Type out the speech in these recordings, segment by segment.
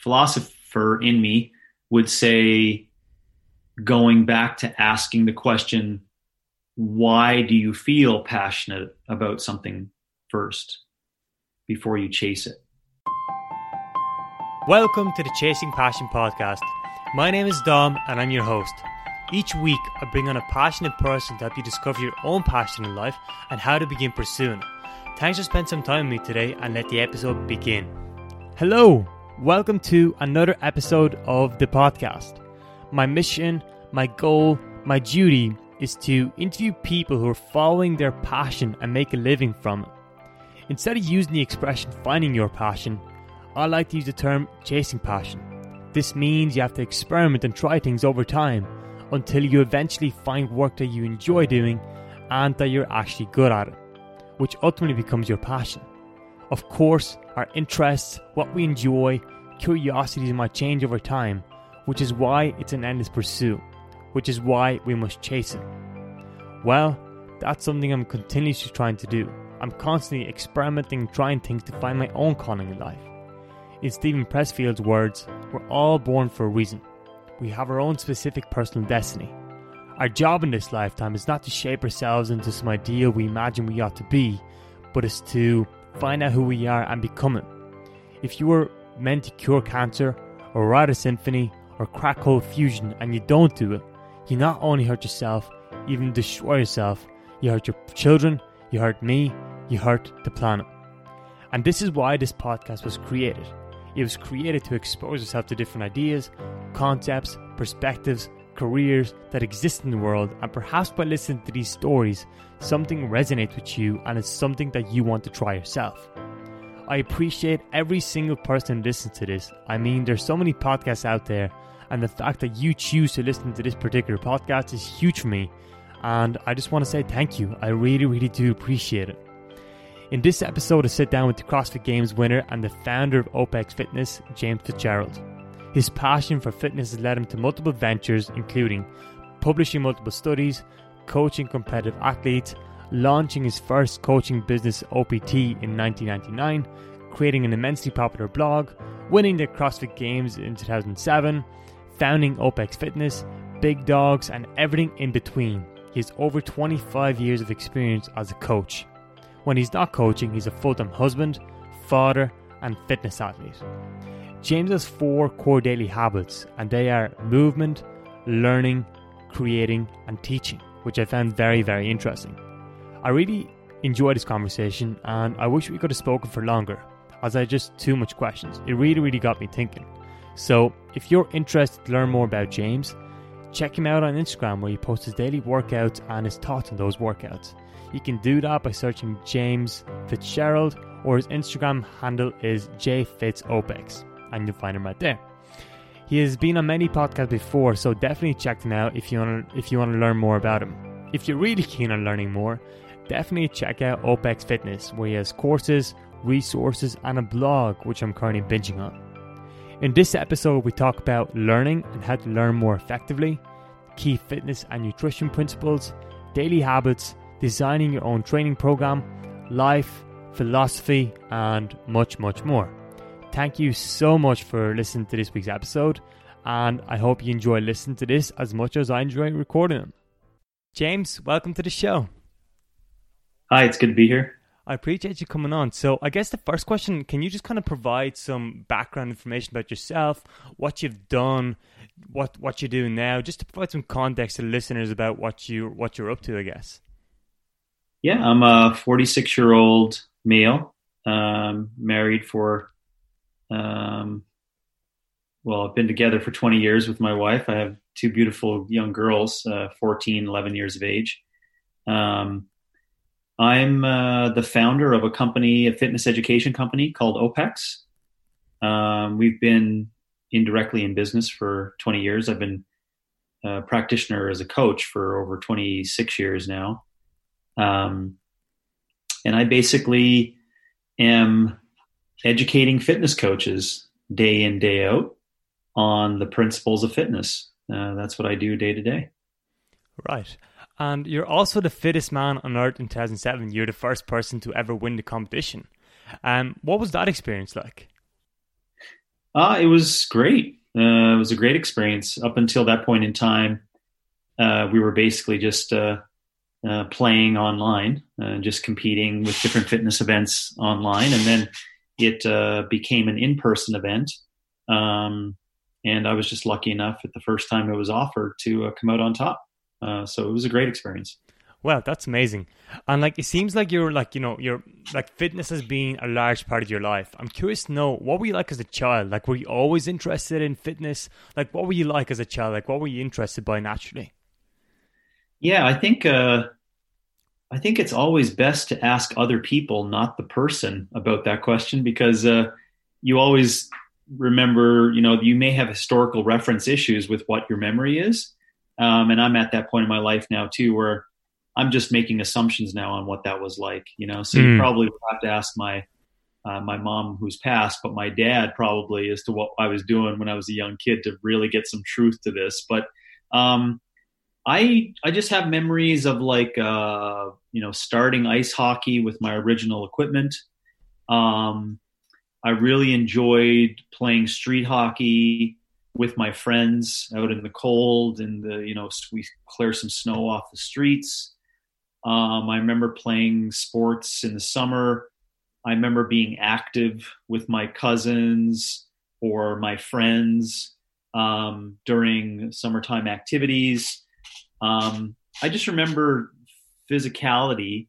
philosopher in me would say going back to asking the question why do you feel passionate about something first before you chase it? Welcome to the chasing passion podcast. My name is dom and i'm your host. Each week i bring on a passionate person to help you discover your own passion in life and how to begin pursuing it. Thanks for spending some time with me today and let the episode begin. Hello Welcome to another episode of the podcast. My mission, my goal, my duty is to interview people who are following their passion and make a living from it. Instead of using the expression finding your passion, I like to use the term chasing passion. This means you have to experiment and try things over time until you eventually find work that you enjoy doing and that you're actually good at it, which ultimately becomes your passion. Of course, our interests, what we enjoy, curiosities might change over time, which is why it's an endless pursuit, which is why we must chase it. Well, that's something I'm continuously trying to do. I'm constantly experimenting trying things to find my own calling in life. In Steven Pressfield's words, we're all born for a reason. We have our own specific personal destiny. Our job in this lifetime is not to shape ourselves into some ideal we imagine we ought to be, but is to find out who we are and become it. If you were meant to cure cancer, or write a symphony, or crack cold fusion, and you don't do it, you not only hurt yourself, even destroy yourself, you hurt your children, you hurt me, you hurt the planet. And this is why this podcast was created. It was created to expose yourself to different ideas, concepts, perspectives, careers that exist in the world, and perhaps by listening to these stories, something resonates with you and it's something that you want to try yourself. I appreciate every single person who listens to this. I mean, there's so many podcasts out there, and the fact that you choose to listen to this particular podcast is huge for me. And I just want to say thank you. I really, really do appreciate it. In this episode, I sit down with the CrossFit Games winner and the founder of OPEX Fitness, James Fitzgerald. His passion for fitness has led him to multiple ventures, including publishing multiple studies, coaching competitive athletes, launching his first coaching business OPT in 1999, creating an immensely popular blog, winning the CrossFit Games in 2007, founding OPEX Fitness, Big Dogs, and everything in between. He has over 25 years of experience as a coach. When he's not coaching, he's a full time husband, father, and fitness athlete. James has four core daily habits, and they are movement, learning, creating, and teaching, which I found very, very interesting. I really enjoyed this conversation and I wish we could have spoken for longer as I had just too much questions. It really, really got me thinking. So, if you're interested to learn more about James, check him out on Instagram where he posts his daily workouts and his thoughts on those workouts. You can do that by searching James Fitzgerald or his Instagram handle is jfitzopex and you'll find him right there. He has been on many podcasts before, so definitely check him out if you want to, if you want to learn more about him. If you're really keen on learning more, definitely check out OPEX Fitness, where he has courses, resources, and a blog, which I'm currently binging on. In this episode, we talk about learning and how to learn more effectively, key fitness and nutrition principles, daily habits, designing your own training program, life, philosophy, and much, much more. Thank you so much for listening to this week's episode, and I hope you enjoy listening to this as much as I enjoy recording them. James, welcome to the show. Hi, it's good to be here. I appreciate you coming on. So, I guess the first question can you just kind of provide some background information about yourself, what you've done, what what you're doing now, just to provide some context to listeners about what you what you're up to, I guess. Yeah, I'm a 46 year old male, um, married for, um, well, I've been together for 20 years with my wife. I have two beautiful young girls, uh, 14, 11 years of age. Um, I'm uh, the founder of a company, a fitness education company called OPEX. Um, we've been indirectly in business for 20 years. I've been a practitioner as a coach for over 26 years now. Um, and I basically am educating fitness coaches day in, day out on the principles of fitness. Uh, that's what I do day to day. Right. And you're also the fittest man on earth in 2007. You're the first person to ever win the competition. Um, what was that experience like? Uh, it was great. Uh, it was a great experience. Up until that point in time, uh, we were basically just uh, uh, playing online, uh, just competing with different fitness events online, and then it uh, became an in-person event. Um, and I was just lucky enough at the first time it was offered to uh, come out on top. Uh, so it was a great experience. Wow, that's amazing. And like, it seems like you're like, you know, you're like fitness has been a large part of your life. I'm curious to know what were you like as a child? Like, were you always interested in fitness? Like, what were you like as a child? Like, what were you interested by naturally? Yeah, I think uh, I think it's always best to ask other people, not the person, about that question because uh, you always remember. You know, you may have historical reference issues with what your memory is, um, and I'm at that point in my life now too, where I'm just making assumptions now on what that was like. You know, so mm. you hmm. probably have to ask my uh, my mom who's passed, but my dad probably as to what I was doing when I was a young kid to really get some truth to this. But um, I I just have memories of like uh, you know starting ice hockey with my original equipment. Um, I really enjoyed playing street hockey with my friends out in the cold and the you know we clear some snow off the streets. Um, I remember playing sports in the summer. I remember being active with my cousins or my friends um, during summertime activities. Um, I just remember physicality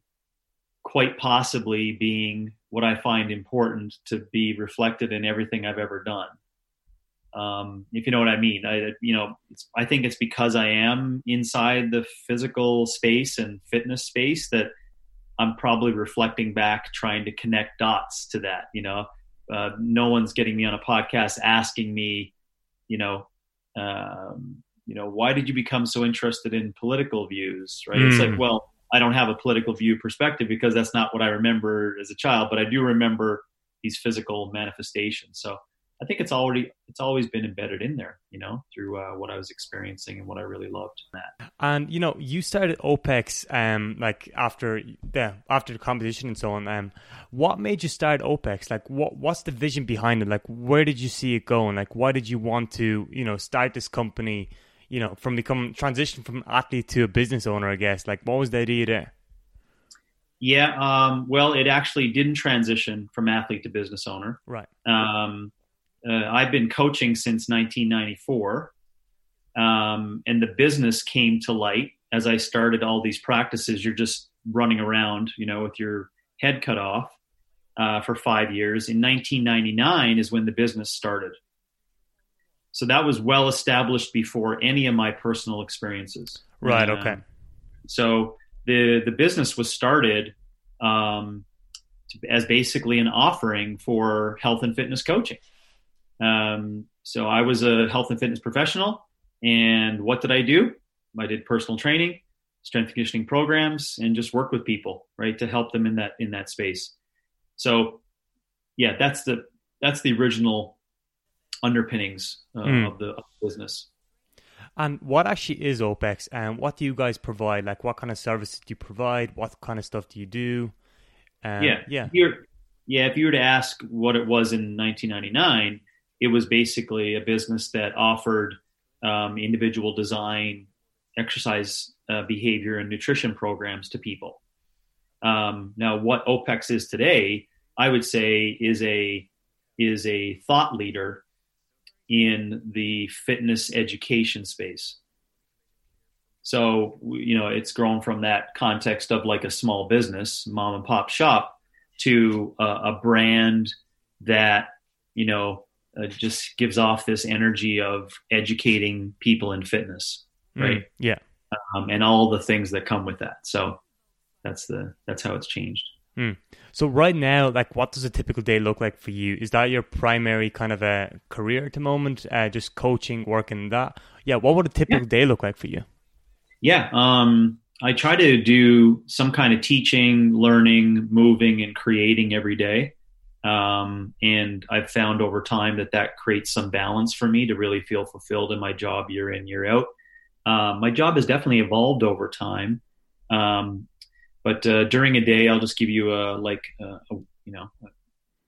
quite possibly being what I find important to be reflected in everything I've ever done. Um, if you know what I mean, I, you know, I think it's because I am inside the physical space and fitness space that I'm probably reflecting back, trying to connect dots to that. You know, uh, no one's getting me on a podcast asking me, you know, um, you know, why did you become so interested in political views? Right? Mm. It's like, hmm. well, I don't have a political view perspective because that's not what I remember as a child, but I do remember these physical manifestations. So I think it's already it's always been embedded in there, you know, through uh, what I was experiencing and what I really loved. That and you know, you started OPEX um like after yeah after the competition and so on. Um, what made you start OPEX? Like, what what's the vision behind it? Like, where did you see it going? Like, why did you want to you know start this company? You know, from become transition from athlete to a business owner. I guess like what was the idea there? Yeah, um, well, it actually didn't transition from athlete to business owner. Right. Um, uh, I've been coaching since 1994, um, and the business came to light as I started all these practices. You're just running around, you know, with your head cut off uh, for five years. In 1999 is when the business started. So that was well established before any of my personal experiences. Right. Um, okay. So the the business was started um, to, as basically an offering for health and fitness coaching. Um, so I was a health and fitness professional, and what did I do? I did personal training, strength and conditioning programs, and just work with people, right, to help them in that in that space. So, yeah, that's the that's the original underpinnings uh, mm. of, the, of, the, business. And what actually is OPEX, and what do you guys provide? Like, what kind of services do you provide? What kind of stuff do you do? Um, yeah, yeah, yeah. If you were to ask what it was in 1999 it was basically a business that offered um, individual design, exercise uh, behavior, and nutrition programs to people. Um, now, what OPEX is today, I would say, is a is a thought leader in the fitness education space. So, you know, it's grown from that context of like a small business, mom and pop shop, to a, a brand that, you know, uh, just gives off this energy of educating people in fitness, mm, right? Mm, yeah, um, and all the things that come with that. So that's the that's how it's changed. Mm. So right now, like, what does a typical day look like for you? Is that your primary kind of a career at the moment? Uh, just coaching, working that? Yeah. What would a typical yeah. day look like for you? Yeah. Um, I try to do some kind of teaching, learning, moving, and creating every day. Um, and I've found over time that that creates some balance for me to really feel fulfilled in my job year in, year out. Um, my job has definitely evolved over time. Um, but uh, during a day, I'll just give you a like, a, a, you know,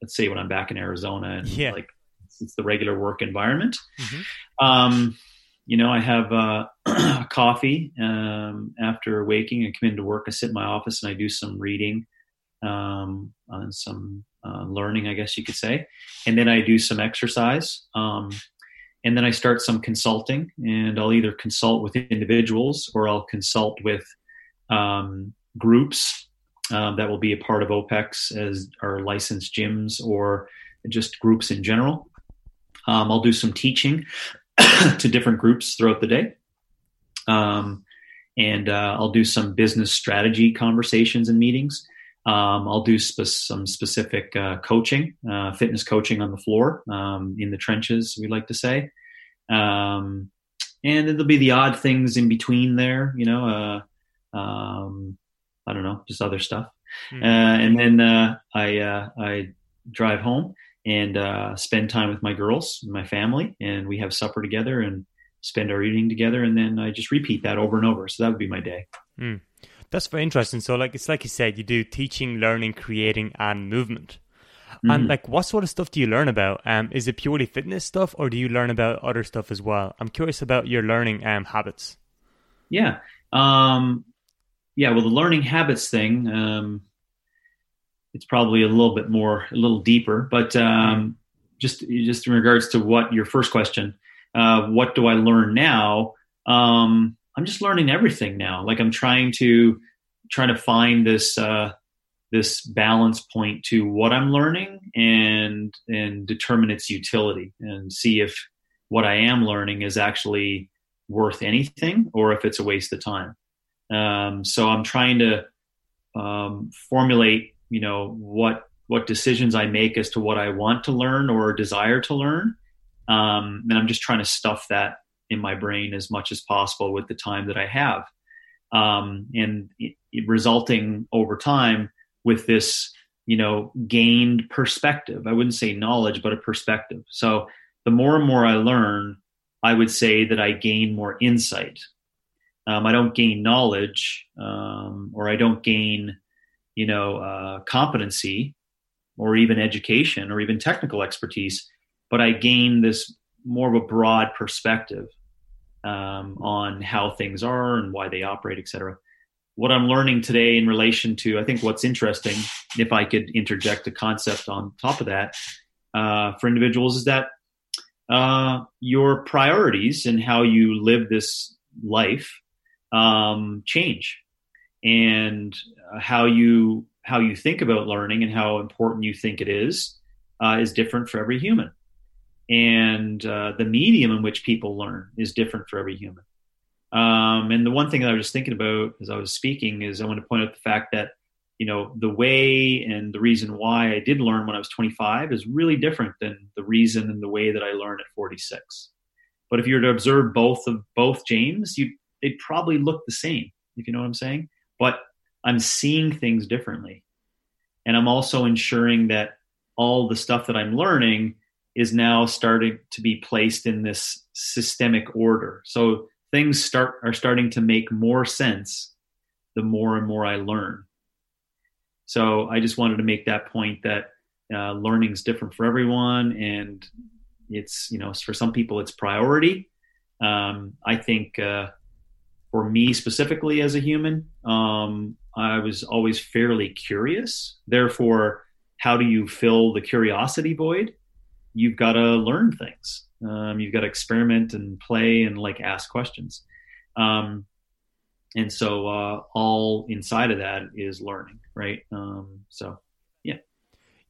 let's say when I'm back in Arizona and yeah. like it's, it's the regular work environment. Mm-hmm. Um, you know, I have uh, coffee um, after waking. I come into work. I sit in my office and I do some reading um, and some uh, learning, I guess you could say, and then I do some exercise. Um, and then I start some consulting, and I'll either consult with individuals or I'll consult with um, groups um, that will be a part of OPEX as our licensed gyms or just groups in general. Um, I'll do some teaching to different groups throughout the day. Um, and uh, I'll do some business strategy conversations and meetings. Um, I'll do spe- some specific uh, coaching, uh, fitness coaching on the floor, um, in the trenches, we like to say. Um, and there'll be the odd things in between there, you know, uh, um, I don't know, just other stuff. Mm-hmm. and then uh, I, uh, I drive home and uh, spend time with my girls and my family, and we have supper together and spend our evening together, and then I just repeat that over and over. So that would be my day. Mm. That's very interesting. So, like it's like you said, you do teaching, learning, creating, and movement. Mm-hmm. And like, what sort of stuff do you learn about? Um, is it purely fitness stuff, or do you learn about other stuff as well? I'm curious about your learning um, habits. Yeah, um, yeah. Well, the learning habits thing. Um, it's probably a little bit more, a little deeper. But um, just just in regards to what your first question, uh, what do I learn now? Um, I'm just learning everything now. Like I'm trying to trying to find this uh, this balance point to what I'm learning and and determine its utility and see if what I am learning is actually worth anything or if it's a waste of time. Um, so I'm trying to um, formulate you know what what decisions I make as to what I want to learn or desire to learn. Um, and I'm just trying to stuff that in my brain as much as possible with the time that I have, um, and it, it resulting over time with this you know gained perspective. I wouldn't say knowledge, but a perspective. So the more and more I learn, I would say that I gain more insight. Um, I don't gain knowledge, um, or I don't gain you know, uh, competency or even education or even technical expertise, but I gain this more of a broad perspective um, on how things are and why they operate, et cetera. What I'm learning today in relation to, I think what's interesting, if I could interject a concept on top of that uh, for individuals, is that uh, your priorities and how you live this life um, change. And how you how you think about learning and how important you think it is uh, is different for every human. And uh, the medium in which people learn is different for every human. Um, and the one thing that i was thinking about as i was speaking is i want to point out the fact that you know the way and the reason why i did learn when i was 25 is really different than the reason and the way that i learned at 46 but if you were to observe both of both james you they'd probably look the same if you know what i'm saying but I'm seeing things differently. And I'm also ensuring that all the stuff that I'm learning is now starting to be placed in this systemic order. So things start are starting to make more sense the more and more I learn. So I just wanted to make that point that uh, learning is different for everyone, and it's you know for some people it's priority. Um, I think uh, for me specifically as a human, um, I was always fairly curious. Therefore, how do you fill the curiosity void? You've got to learn things. Um, you've got to experiment and play and like ask questions. Um, and so uh, all inside of that is learning, right? Um, so yeah.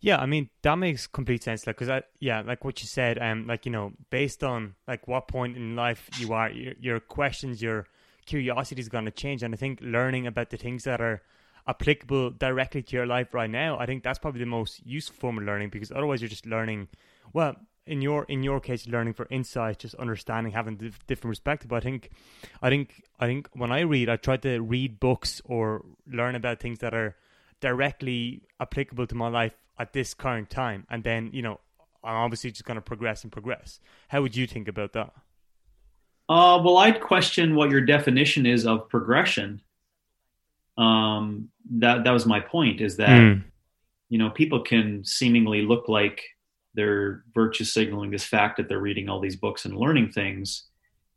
Yeah, I mean that makes complete sense. Like, cause I, yeah, like what you said, um, like you know, based on like what point in life you are, your, your questions, your curiosity is going to change. And I think learning about the things that are applicable directly to your life right now, I think that's probably the most useful form of learning because otherwise you're just learning. Well, in your in your case, learning for insight, just understanding, having the different perspective. But I think, I think, I think when I read, I try to read books or learn about things that are directly applicable to my life at this current time, and then you know, I'm obviously just going to progress and progress. How would you think about that? Uh, well, I'd question what your definition is of progression. Um, that that was my point. Is that mm. you know people can seemingly look like they're virtue signaling this fact that they're reading all these books and learning things,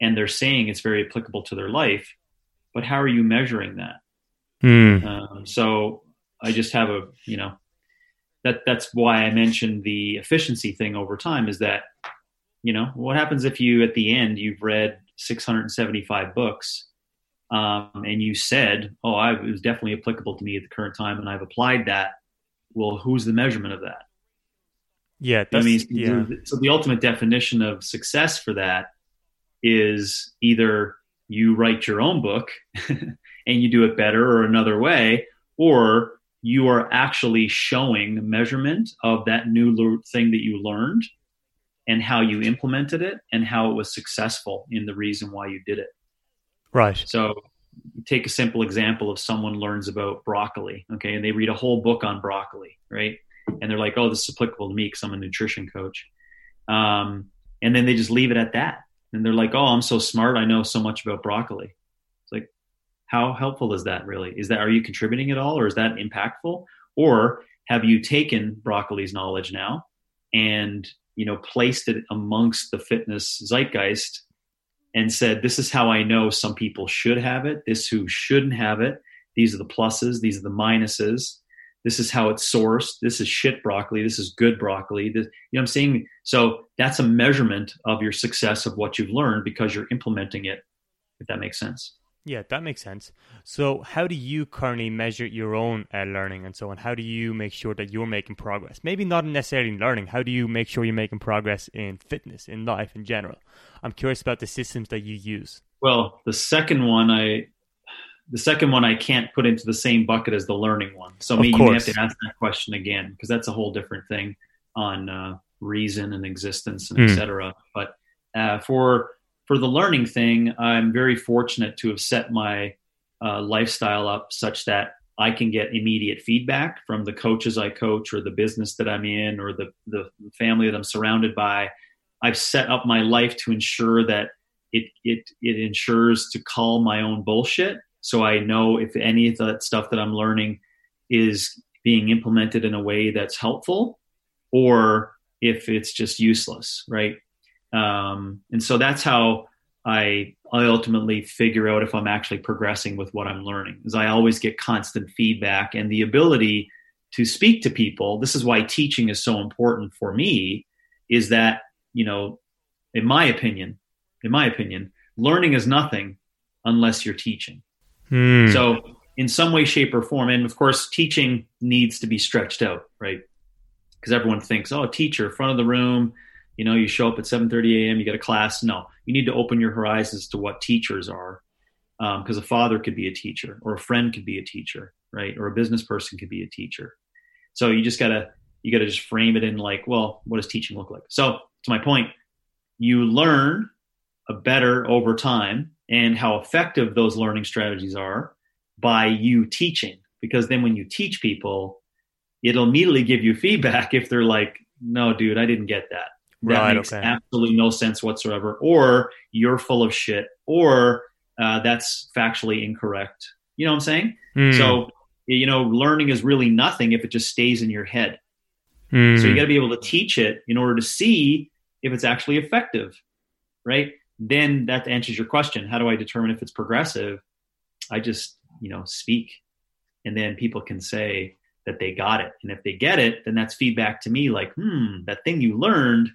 and they're saying it's very applicable to their life. But how are you measuring that? Mm. Um, so I just have a, you know, that that's why I mentioned the efficiency thing over time is that, you know, what happens if you at the end you've read 675 books um, and you said, oh, I, it was definitely applicable to me at the current time, and I've applied that. Well, who's the measurement of that? Yeah, I mean, yeah. so the ultimate definition of success for that is either you write your own book and you do it better or another way, or you are actually showing measurement of that new thing that you learned and how you implemented it and how it was successful in the reason why you did it. Right. So take a simple example of someone learns about broccoli, okay, and they read a whole book on broccoli, right? And they're like, oh, this is applicable to me because I'm a nutrition coach. Um, and then they just leave it at that. And they're like, oh, I'm so smart. I know so much about broccoli. It's like, how helpful is that really? Is that, are you contributing at all or is that impactful? Or have you taken broccoli's knowledge now and, you know, placed it amongst the fitness zeitgeist and said, This is how I know some people should have it, this who shouldn't have it. These are the pluses, these are the minuses. This is how it's sourced. This is shit broccoli. This is good broccoli. This, you know I'm saying? So that's a measurement of your success of what you've learned because you're implementing it, if that makes sense. Yeah, that makes sense. So, how do you currently measure your own uh, learning and so on? How do you make sure that you're making progress? Maybe not necessarily in learning. How do you make sure you're making progress in fitness, in life in general? I'm curious about the systems that you use. Well, the second one, I the second one I can't put into the same bucket as the learning one. So, maybe you have to ask that question again because that's a whole different thing on uh, reason and existence and mm. etc. But uh, for for the learning thing, I'm very fortunate to have set my uh, lifestyle up such that I can get immediate feedback from the coaches I coach or the business that I'm in or the, the family that I'm surrounded by. I've set up my life to ensure that it, it, it ensures to call my own bullshit. So I know if any of that stuff that I'm learning is being implemented in a way that's helpful or if it's just useless, right? Um, and so that's how I I ultimately figure out if I'm actually progressing with what I'm learning. Is I always get constant feedback and the ability to speak to people. This is why teaching is so important for me. Is that you know, in my opinion, in my opinion, learning is nothing unless you're teaching. Hmm. So in some way, shape, or form, and of course, teaching needs to be stretched out, right? Because everyone thinks, oh, teacher, front of the room, you know you show up at 7.30 a.m you get a class. No you need to open your horizons to what teachers are because um, a father could be a teacher or a friend could be a teacher right? Or a business person could be a teacher. So you just gotta you gotta just frame it in like well what does teaching look like? So to my point you learn a better over time and how effective those learning strategies are by you teaching. Because then when you teach people it'll immediately give you feedback if they're like no dude i didn't get that that right, makes okay. absolutely no sense whatsoever, or you're full of shit, or uh, that's factually incorrect. You know what I'm saying? Mm. So, you know, learning is really nothing if it just stays in your head. Mm. So you got to be able to teach it in order to see if it's actually effective, right? Then that answers your question. How do I determine if it's progressive? I just, you know, speak, and then people can say that they got it. And if they get it, then that's feedback to me like, hmm, that thing you learned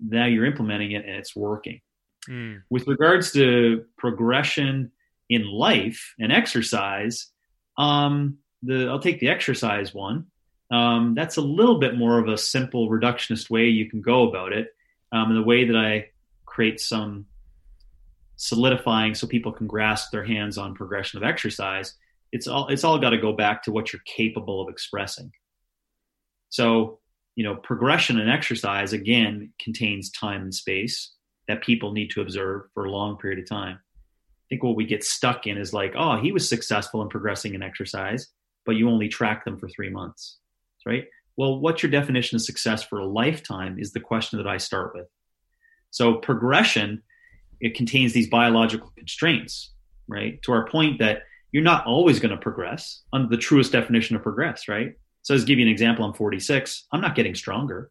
now you're implementing it and it's working. Mm. With regards to progression in life and exercise, um, the I'll take the exercise one. Um, that's a little bit more of a simple reductionist way you can go about it. Um, the way that I create some solidifying so people can grasp their hands on progression of exercise, it's all it's all got to go back to what you're capable of expressing. So you know, progression and exercise again contains time and space that people need to observe for a long period of time. I think what we get stuck in is like, oh, he was successful in progressing in exercise, but you only track them for three months, right? Well, what's your definition of success for a lifetime is the question that I start with. So progression, it contains these biological constraints, right? To our point that you're not always going to progress under the truest definition of progress, right? So, let's give you an example. I'm 46. I'm not getting stronger.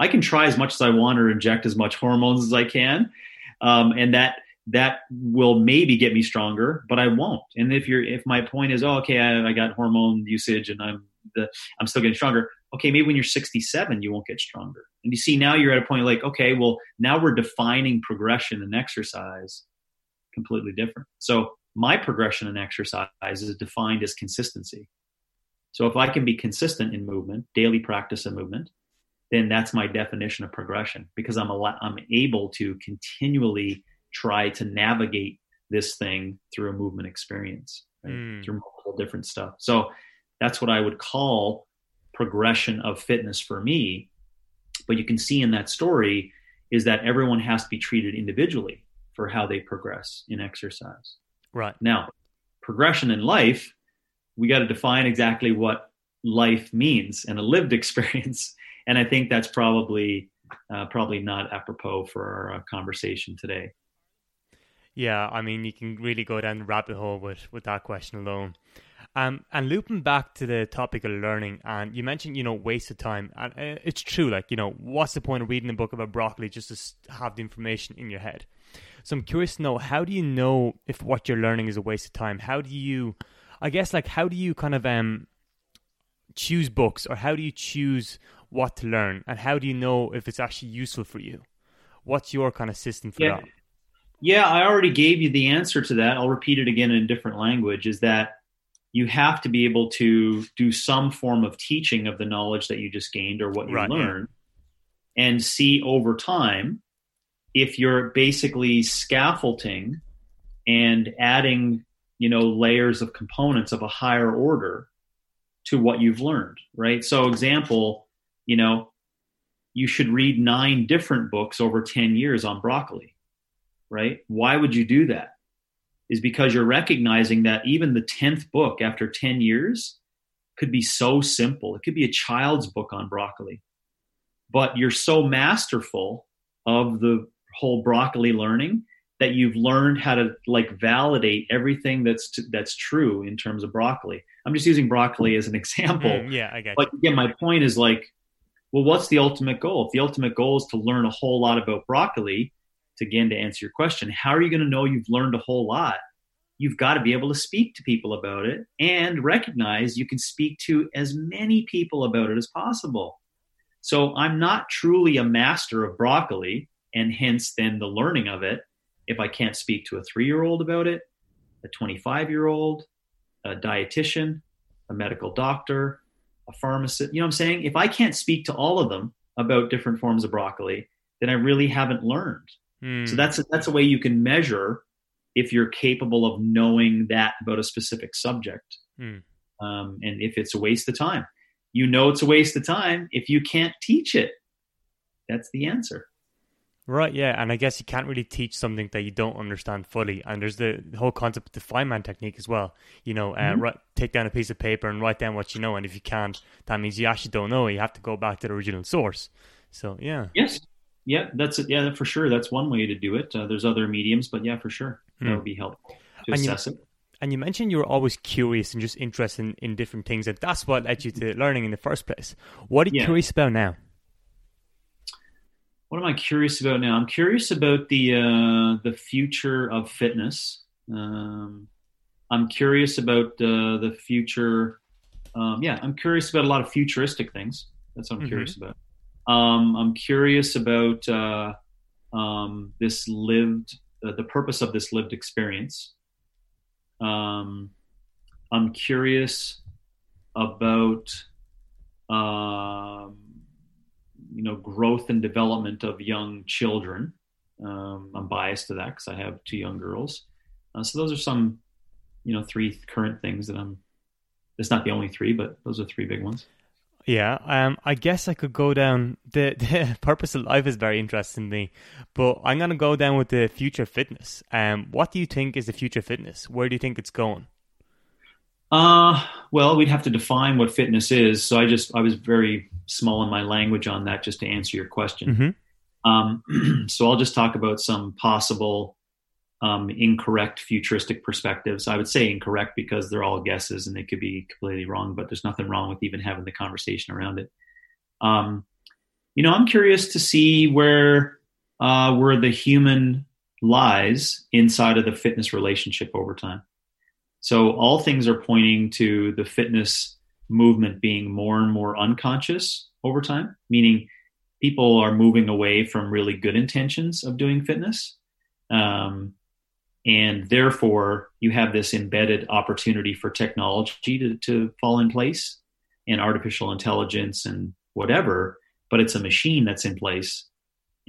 I can try as much as I want or inject as much hormones as I can, um, and that that will maybe get me stronger, but I won't. And if you're if my point is, oh, okay, I, I got hormone usage and I'm the I'm still getting stronger. Okay, maybe when you're 67, you won't get stronger. And you see now you're at a point like, okay, well now we're defining progression and exercise completely different. So my progression in exercise is defined as consistency. So if I can be consistent in movement, daily practice of movement, then that's my definition of progression because I'm a I'm able to continually try to navigate this thing through a movement experience, right? mm. through multiple different stuff. So that's what I would call progression of fitness for me. But you can see in that story is that everyone has to be treated individually for how they progress in exercise. Right. Now, progression in life, we got to define exactly what life means and a lived experience. And I think that's probably uh, probably not apropos for our uh, conversation today. Yeah, I mean, you can really go down the rabbit hole with with that question alone. Um, and looping back to the topic of learning, and you mentioned, you know, waste of time, and uh, it's true. Like, you know, what's the point of reading a book about broccoli just to have the information in your head? So I'm curious to know how do you know if what you're learning is a waste of time? How do you, I guess, like how do you kind of um choose books, or how do you choose what to learn, and how do you know if it's actually useful for you? What's your kind of system for yeah. that? Yeah, I already gave you the answer to that. I'll repeat it again in a different language. Is that you have to be able to do some form of teaching of the knowledge that you just gained or what you right, learned yeah. and see over time if you're basically scaffolding and adding you know layers of components of a higher order to what you've learned right so example you know you should read nine different books over 10 years on broccoli right why would you do that is because you're recognizing that even the 10th book after 10 years could be so simple. It could be a child's book on broccoli. But you're so masterful of the whole broccoli learning that you've learned how to like validate everything that's t- that's true in terms of broccoli. I'm just using broccoli as an example. Mm, yeah, I get. But again, my point is like, well, what's the ultimate goal? If the ultimate goal is to learn a whole lot about broccoli, to again to answer your question, how are you going to know you've learned a whole lot? You've got to be able to speak to people about it and recognize you can speak to as many people about it as possible. So I'm not truly a master of broccoli, and hence then the learning of it. If I can't speak to a three year old about it, a 25 year old, a dietitian, a medical doctor, a pharmacist, you know what I'm saying? If I can't speak to all of them about different forms of broccoli, then I really haven't learned. Mm. So that's a, that's a way you can measure if you're capable of knowing that about a specific subject. Mm. Um, and if it's a waste of time, you know it's a waste of time if you can't teach it. That's the answer. Right, yeah, and I guess you can't really teach something that you don't understand fully. And there's the, whole concept of the Feynman technique as well. You know, uh, mm-hmm. write, take down a piece of paper and write down what you know. And if you can't, that means you actually don't know. You have to go back to the original source. So, yeah. Yes, yeah, that's it. Yeah, for sure. That's one way to do it. Uh, there's other mediums, but yeah, for sure, mm. that would be helpful to and assess you, it. And you mentioned you were always curious and just interested in, in different things, and that's what led you to learning in the first place. What are you yeah. curious about now? What am I curious about now? I'm curious about the uh, the future of fitness. Um, I'm curious about uh, the future. Um, yeah, I'm curious about a lot of futuristic things. That's what I'm mm-hmm. curious about. Um, I'm curious about uh, um, this lived, uh, the purpose of this lived experience. Um, I'm curious about, um, you know, growth and development of young children. Um, I'm biased to that because I have two young girls. Uh, so those are some, you know, three current things that I'm. It's not the only three, but those are three big ones. Yeah, um, I guess I could go down the, the purpose of life is very interesting to me, but I'm gonna go down with the future fitness. Um, what do you think is the future fitness? Where do you think it's going? Uh, well, we'd have to define what fitness is. So I just I was very small in my language on that, just to answer your question. Mm-hmm. Um, so I'll just talk about some possible um, incorrect futuristic perspectives. I would say incorrect because they're all guesses and they could be completely wrong, but there's nothing wrong with even having the conversation around it. Um, you know, I'm curious to see where uh, where the human lies inside of the fitness relationship over time. So all things are pointing to the fitness movement being more and more unconscious over time, meaning people are moving away from really good intentions of doing fitness. Um, and therefore, you have this embedded opportunity for technology to, to fall in place and artificial intelligence and whatever, but it's a machine that's in place.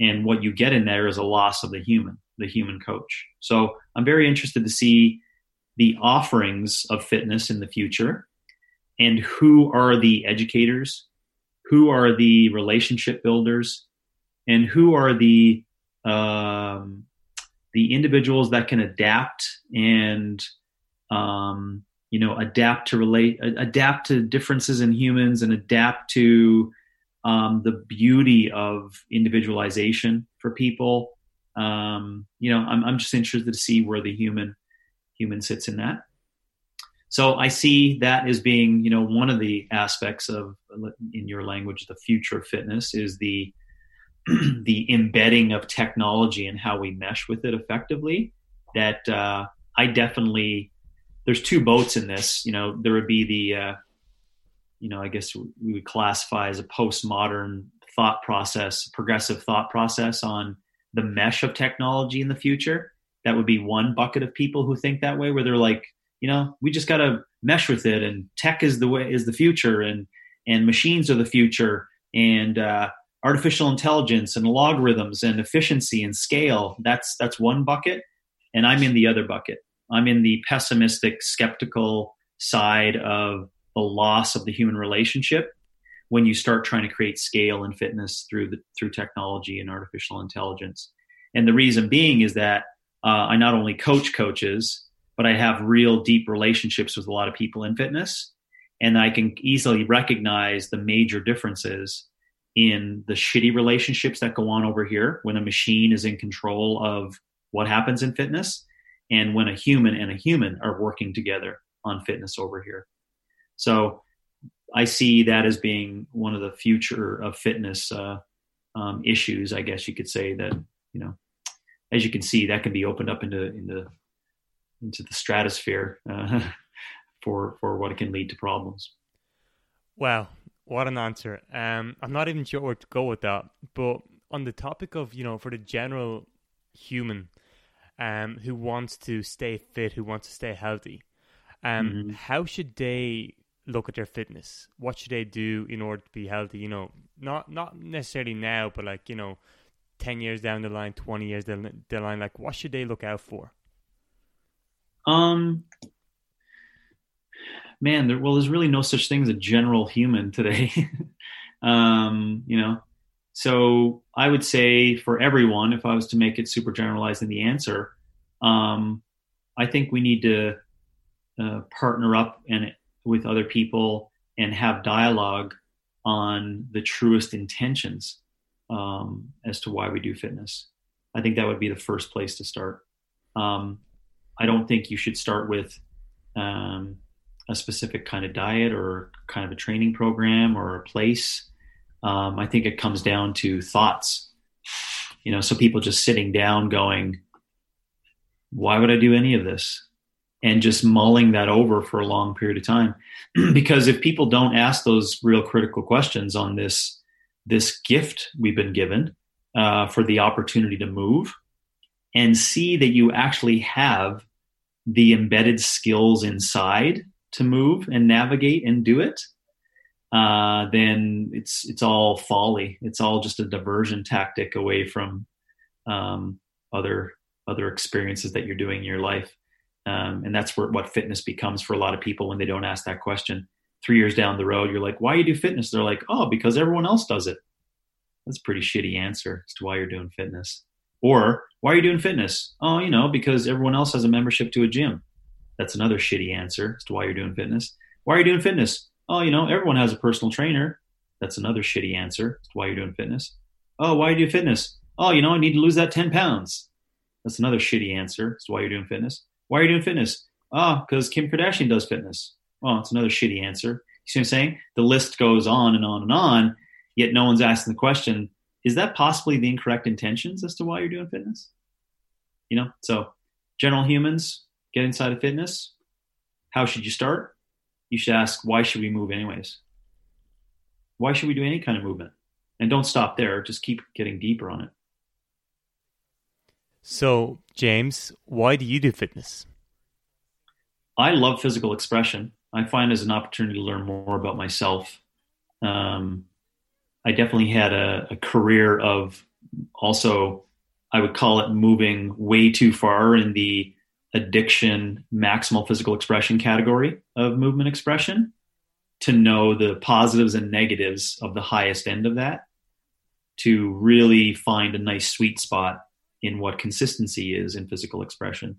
And what you get in there is a loss of the human, the human coach. So I'm very interested to see the offerings of fitness in the future and who are the educators, who are the relationship builders, and who are the um, the individuals that can adapt and um, you know adapt to relate adapt to differences in humans and adapt to um, the beauty of individualization for people. Um, you know I'm, I'm just interested to see where the human human sits in that. So i see that as being you know one of the aspects of in your language the future of fitness is the the embedding of technology and how we mesh with it effectively. That uh, i definitely there's two boats in this. You know there would be the uh, you know i guess we would classify as a postmodern thought process progressive thought process on the mesh of technology in the future that would be one bucket of people who think that way where they're like you know we just got to mesh with it and tech is the way is the future and and machines are the future and uh, artificial intelligence and logarithms and efficiency and scale that's that's one bucket and i'm in the other bucket. I'm in the pessimistic skeptical side of the loss of the human relationship when you start trying to create scale and fitness through the through technology and artificial intelligence. And the reason being is that uh, i not only coach coaches but i have real deep relationships with a lot of people in fitness and i can easily recognize the major differences in the shitty relationships that go on over here when a machine is in control of what happens in fitness and when a human and a human are working together on fitness over here. So I see that as being one of the future of fitness uh, um, issues, I guess you could say that, you know, as you can see, that can be opened up into, into, into the stratosphere uh, for, for what it can lead to problems. Wow. What an answer. Um, I'm not even sure where to go with that. But on the topic of, you know, for the general human um, who wants to stay fit, who wants to stay healthy, um, mm-hmm. how should they look at their fitness? What should they do in order to be healthy? You know, not not necessarily now, but like, you know, 10 years down the line, 20 years down the line, like what should they look out for? Um, man, there, well, there's really no such thing as a general human today. um, you know, so I would say for everyone, if I was to make it super generalized in the answer, um, I think we need to uh, partner up and with other people and have dialogue on the truest intentions um, as to why we do fitness. I think that would be the first place to start. Um, I don't think you should start with um, a specific kind of diet or kind of a training program or a place. Um, I think it comes down to thoughts. You know, so people just sitting down going, why would I do any of this? And just mulling that over for a long period of time. because if people don't ask those real critical questions on this, this gift we've been given uh, for the opportunity to move and see that you actually have the embedded skills inside to move and navigate and do it, uh, then it's it's all folly. It's all just a diversion tactic away from um, other other experiences that you're doing in your life. Um, and that's where, what fitness becomes for a lot of people when they don't ask that question. Three years down the road, you're like, "Why you do fitness?" They're like, "Oh, because everyone else does it." That's a pretty shitty answer as to why you're doing fitness. Or why are you doing fitness? Oh, you know, because everyone else has a membership to a gym. That's another shitty answer as to why you're doing fitness. Why are you doing fitness? Oh, you know, everyone has a personal trainer. That's another shitty answer as to why you're doing fitness. Oh, why do you do fitness? Oh, you know, I need to lose that 10 pounds. That's another shitty answer as to why you're doing fitness. Why are you doing fitness? Ah, oh, because Kim Kardashian does fitness. Well, it's another shitty answer. You see what I'm saying? The list goes on and on and on. yet no one's asking the question, is that possibly the incorrect intentions as to why you're doing fitness? You know, so general humans get inside of fitness. How should you start? You should ask, why should we move anyways? Why should we do any kind of movement? And don't stop there, just keep getting deeper on it. So, James, why do you do fitness? I love physical expression. I find as an opportunity to learn more about myself. Um, I definitely had a, a, career of also, I would call it moving way too far in the addiction, maximal physical expression category of movement expression to know the positives and negatives of the highest end of that to really find a nice sweet spot in what consistency is in physical expression.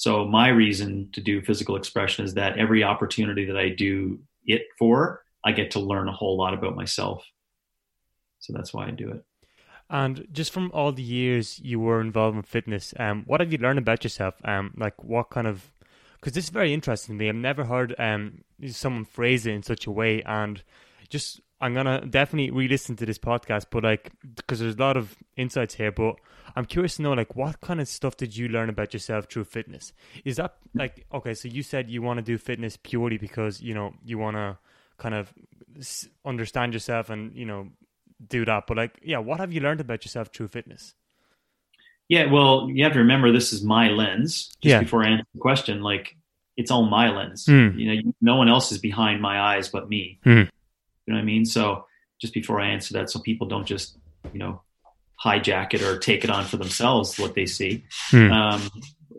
So my reason to do physical expression is that every opportunity that I do it for, I get to learn a whole lot about myself. So that's why I do it. And just from all the years you were involved in fitness, um, what have you learned about yourself? Um, like what kind of because this is very interesting to me. I've never heard um someone phrase it in such a way, and just I'm gonna definitely re-listen to this podcast, but like because there's a lot of insights here. But I'm curious to know like what kind of stuff did you learn about yourself through fitness? Is that like okay? So you said you want to do fitness purely because you know you want to kind of understand yourself and you know do that. But like, yeah, what have you learned about yourself through fitness? Yeah, well, you have to remember this is my lens. Just yeah. before I answer the question, like it's all my lens. Mm. You know, no one else is behind my eyes but me. Mm. You know what I mean? So just before I answer that, so people don't just you know hijack it or take it on for themselves what they see. Mm. Um,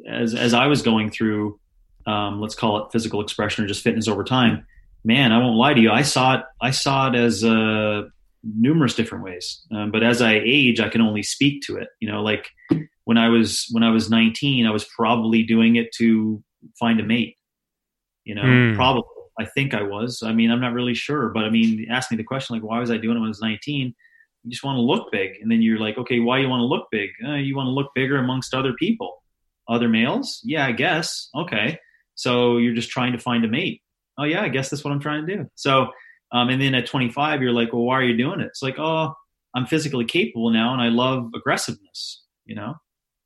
as as I was going through, um, let's call it physical expression or just fitness over time, man, I won't lie to you. I saw it. I saw it as uh, numerous different ways. Um, but as I age, I can only speak to it. You know, like when I was when I was 19, I was probably doing it to find a mate. You know, mm. probably I think I was. I mean, I'm not really sure, but I mean, ask me the question like, why was I doing it when I was 19? You just want to look big, and then you're like, okay, why you want to look big? Uh, you want to look bigger amongst other people, other males. Yeah, I guess. Okay, so you're just trying to find a mate. Oh yeah, I guess that's what I'm trying to do. So, um, and then at 25, you're like, well, why are you doing it? It's like, oh, I'm physically capable now, and I love aggressiveness. You know,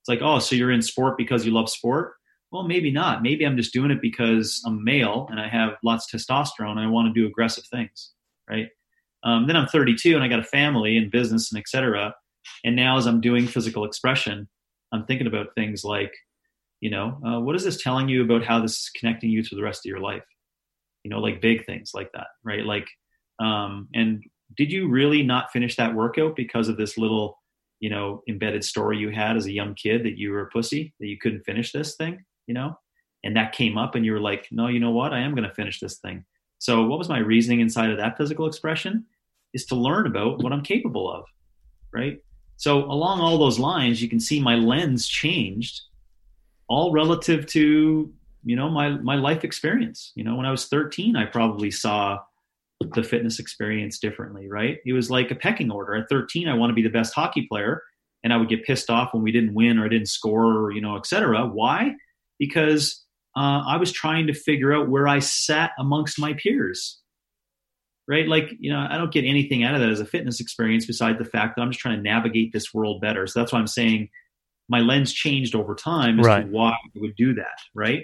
it's like, oh, so you're in sport because you love sport well, maybe not. Maybe I'm just doing it because I'm male and I have lots of testosterone and I want to do aggressive things, right? Um, then I'm 32 and I got a family and business and etc. And now as I'm doing physical expression, I'm thinking about things like, you know, uh, what is this telling you about how this is connecting you to the rest of your life? You know, like big things like that, right? Like, um, and did you really not finish that workout because of this little, you know, embedded story you had as a young kid that you were a pussy, that you couldn't finish this thing? You know, and that came up and you were like, no, you know what? I am going to finish this thing. So what was my reasoning inside of that physical expression is to learn about what I'm capable of. Right. So along all those lines, you can see my lens changed all relative to, you know, my, my life experience. You know, when I was 13, I probably saw the fitness experience differently, right? It was like a pecking order. At 13, I want to be the best hockey player, and I would get pissed off when we didn't win or I didn't score, or, you know, et cetera. Why? Because uh, I was trying to figure out where I sat amongst my peers. Right? Like, you know, I don't get anything out of that as a fitness experience besides the fact that I'm just trying to navigate this world better. So that's why I'm saying my lens changed over time as right. to why I would do that. Right.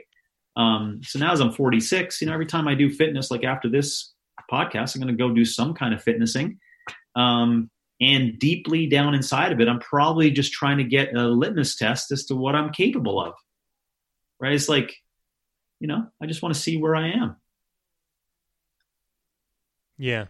Um, so now as I'm 46, you know, every time I do fitness, like after this podcast, I'm going to go do some kind of fitnessing. Um, and deeply down inside of it, I'm probably just trying to get a litmus test as to what I'm capable of right? It's like, you know, I just want to see where I am. Yeah.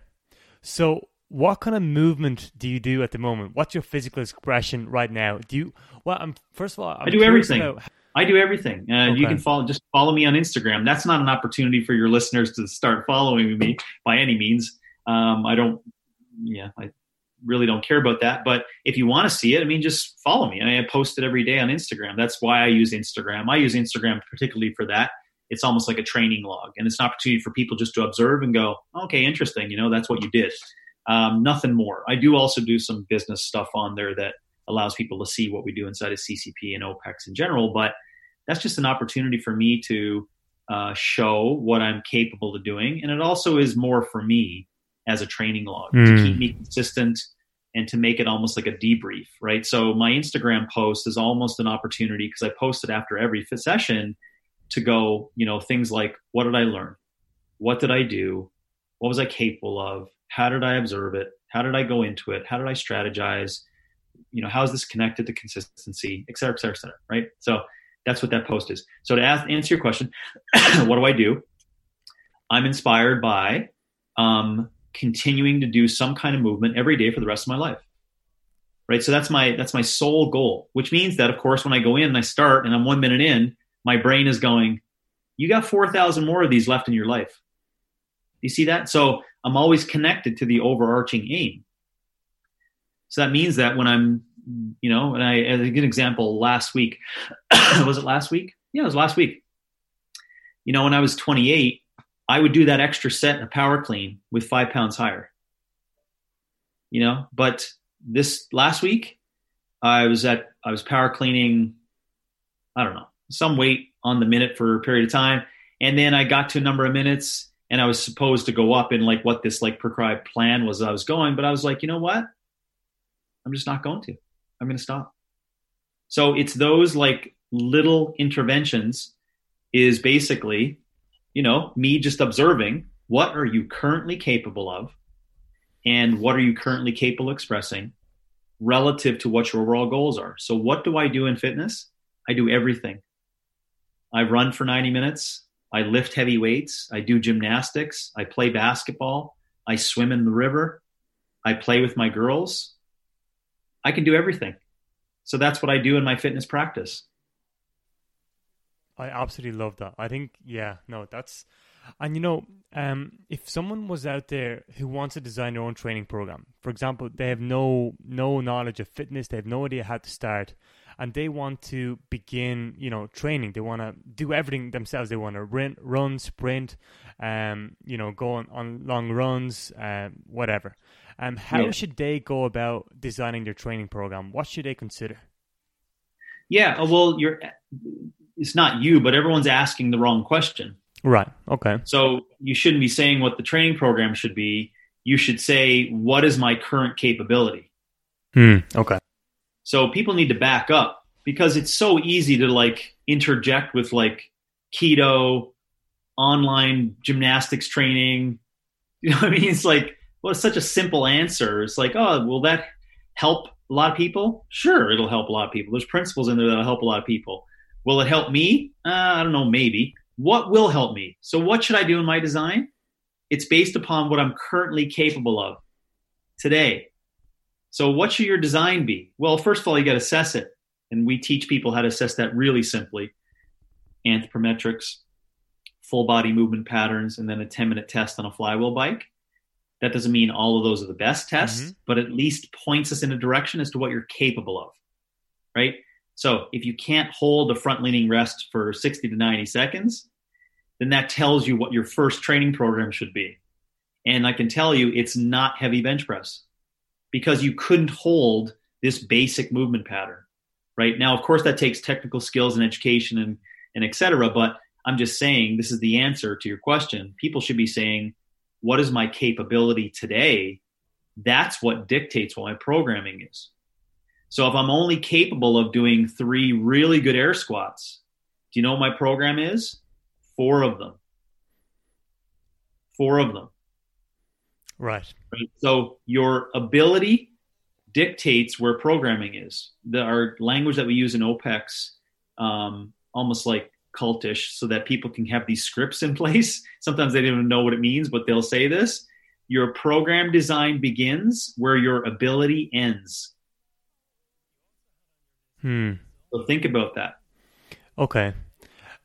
So, what kind of movement do you do at the moment? What's your physical expression right now? Do you? Well, I'm first of all, I'm i do everything. About... I do everything. Uh, okay. You can follow, just follow me on Instagram. That's not an opportunity for your listeners to start following me by any means. Um, I don't. Yeah, I really don't care about that. But if you want to see it, I mean, just follow me. I, mean, I post it every day on Instagram. That's why I use Instagram. I use Instagram particularly for that. It's almost like a training log, and it's an opportunity for people just to observe and go, okay, interesting. You know, that's what you did. Um, nothing more. I do also do some business stuff on there that allows people to see what we do inside of CCP and OPEX in general. But that's just an opportunity for me to uh, show what I'm capable of doing, and it also is more for me as a training log Mm. to keep me consistent and to make it almost like a debrief, right? So my Instagram post is almost an opportunity because I post it after every session to go, you know, things like what did I learn? What did I do? What was I capable of? How did I observe it? How did I go into it? How did I strategize? You know, how is this connected to consistency, et cetera, et cetera, et cetera, right? So that's what that post is. So to ask, answer your question, what do I do? I'm inspired by um, continuing to do some kind of movement every day for the rest of my life. Right. So that's my that's my sole goal, which means that of course when I go in and I start and I'm one minute in, my brain is going, You got four thousand more of these left in your life. You see that? So I'm always connected to the overarching aim. So that means that when I'm, you know, and I as a good example, last week, was it last week? Yeah, it was last week. You know, when I was 28, I would do that extra set in a power clean with five pounds higher. You know, but this last week, I was at I was power cleaning, I don't know, some weight on the minute for a period of time, and then I got to a number of minutes, and I was supposed to go up in like what this like prescribed plan was. I was going, but I was like, you know what? I'm just not going to. I'm going to stop. So it's those like little interventions is basically you know, me just observing what are you currently capable of and what are you currently capable of expressing relative to what your overall goals are. So, what do I do in fitness? I do everything. I run for 90 minutes. I lift heavy weights. I do gymnastics. I play basketball. I swim in the river. I play with my girls. I can do everything. So, that's what I do in my fitness practice. I absolutely love that. I think, yeah, no, that's, and you know, um, if someone was out there who wants to design their own training program, for example, they have no no knowledge of fitness, they have no idea how to start, and they want to begin, you know, training. They want to do everything themselves. They want to run, run, sprint, um, you know, go on, on long runs, um, whatever. Um, how Yeah. should they go about designing their training program? What should they consider? Yeah, uh, well, you're it's not you, but everyone's asking the wrong question. Right. Okay. So you shouldn't be saying what the training program should be. You should say, what is my current capability? Hmm. Okay. So people need to back up because it's so easy to like interject with like keto, online gymnastics training. You know what I mean? It's like, well, it's such a simple answer. It's like, oh, will that help a lot of people? Sure, it'll help a lot of people. There's principles in there that'll help a lot of people. Will it help me? Uh, I don't know, maybe. What will help me? So, what should I do in my design? It's based upon what I'm currently capable of today. So, what should your design be? Well, first of all, you got to assess it. And we teach people how to assess that really simply anthropometrics, full body movement patterns, and then a 10 minute test on a flywheel bike. That doesn't mean all of those are the best tests, Mhm. but at least points us in a direction as to what you're capable of, right? So if you can't hold a front leaning rest for 60 to 90 seconds, then that tells you what your first training program should be. And I can tell you it's not heavy bench press because you couldn't hold this basic movement pattern, right? Now, of course, that takes technical skills and education and, and et cetera, but I'm just saying this is the answer to your question. People should be saying, what is my capability today? That's what dictates what my programming is. So if I'm only capable of doing three really good air squats, do you know what my program is? Four of them. Four of them. Right. Right? So your ability dictates where programming is. The, our language that we use in OPEX, um, almost like cultish, so that people can have these scripts in place. Sometimes they don't even know what it means, but they'll say this. Your program design begins where your ability ends. Hmm. So think about that. Okay.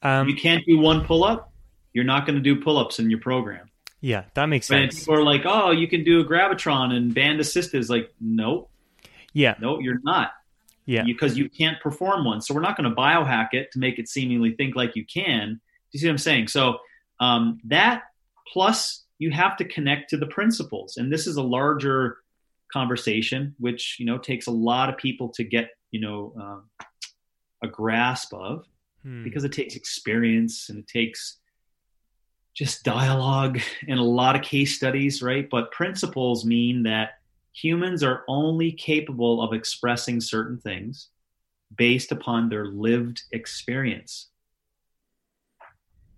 Um, you can't do one pull up, you're not going to do pull ups in your program. yeah, that makes sense. people are like, oh, you can do a gravitron and band assisted, is like, no, Yeah. no, you're not. Yeah. Because you can't perform one. So we're not going to biohack it to make it seemingly think like you can. Do you see what I'm saying? So um, that plus you have to connect to the principles. And this is a larger conversation, which, you know, takes a lot of people to get, you know, um, a grasp of Hmm. because it takes experience and it takes just dialogue and a lot of case studies, right? But principles mean that humans are only capable of expressing certain things based upon their lived experience.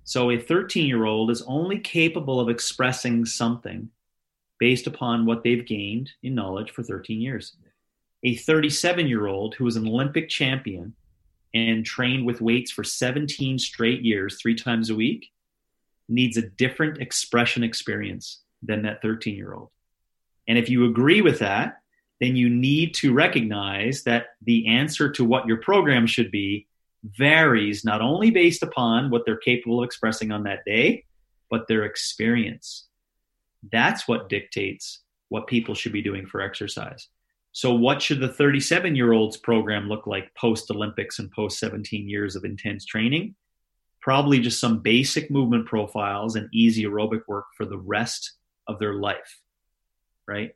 So a 13 year old is only capable of expressing something based upon what they've gained in knowledge for 13 years. A 37 year old who is an Olympic champion and trained with weights for 17 straight years, three times a week, needs a different expression experience than that 13 year old. And if you agree with that, then you need to recognize that the answer to what your program should be varies not only based upon what they're capable of expressing on that day, but their experience. That's what dictates what people should be doing for exercise. So, what should the 37 year old's program look like post Olympics and post 17 years of intense training? Probably just some basic movement profiles and easy aerobic work for the rest of their life, right?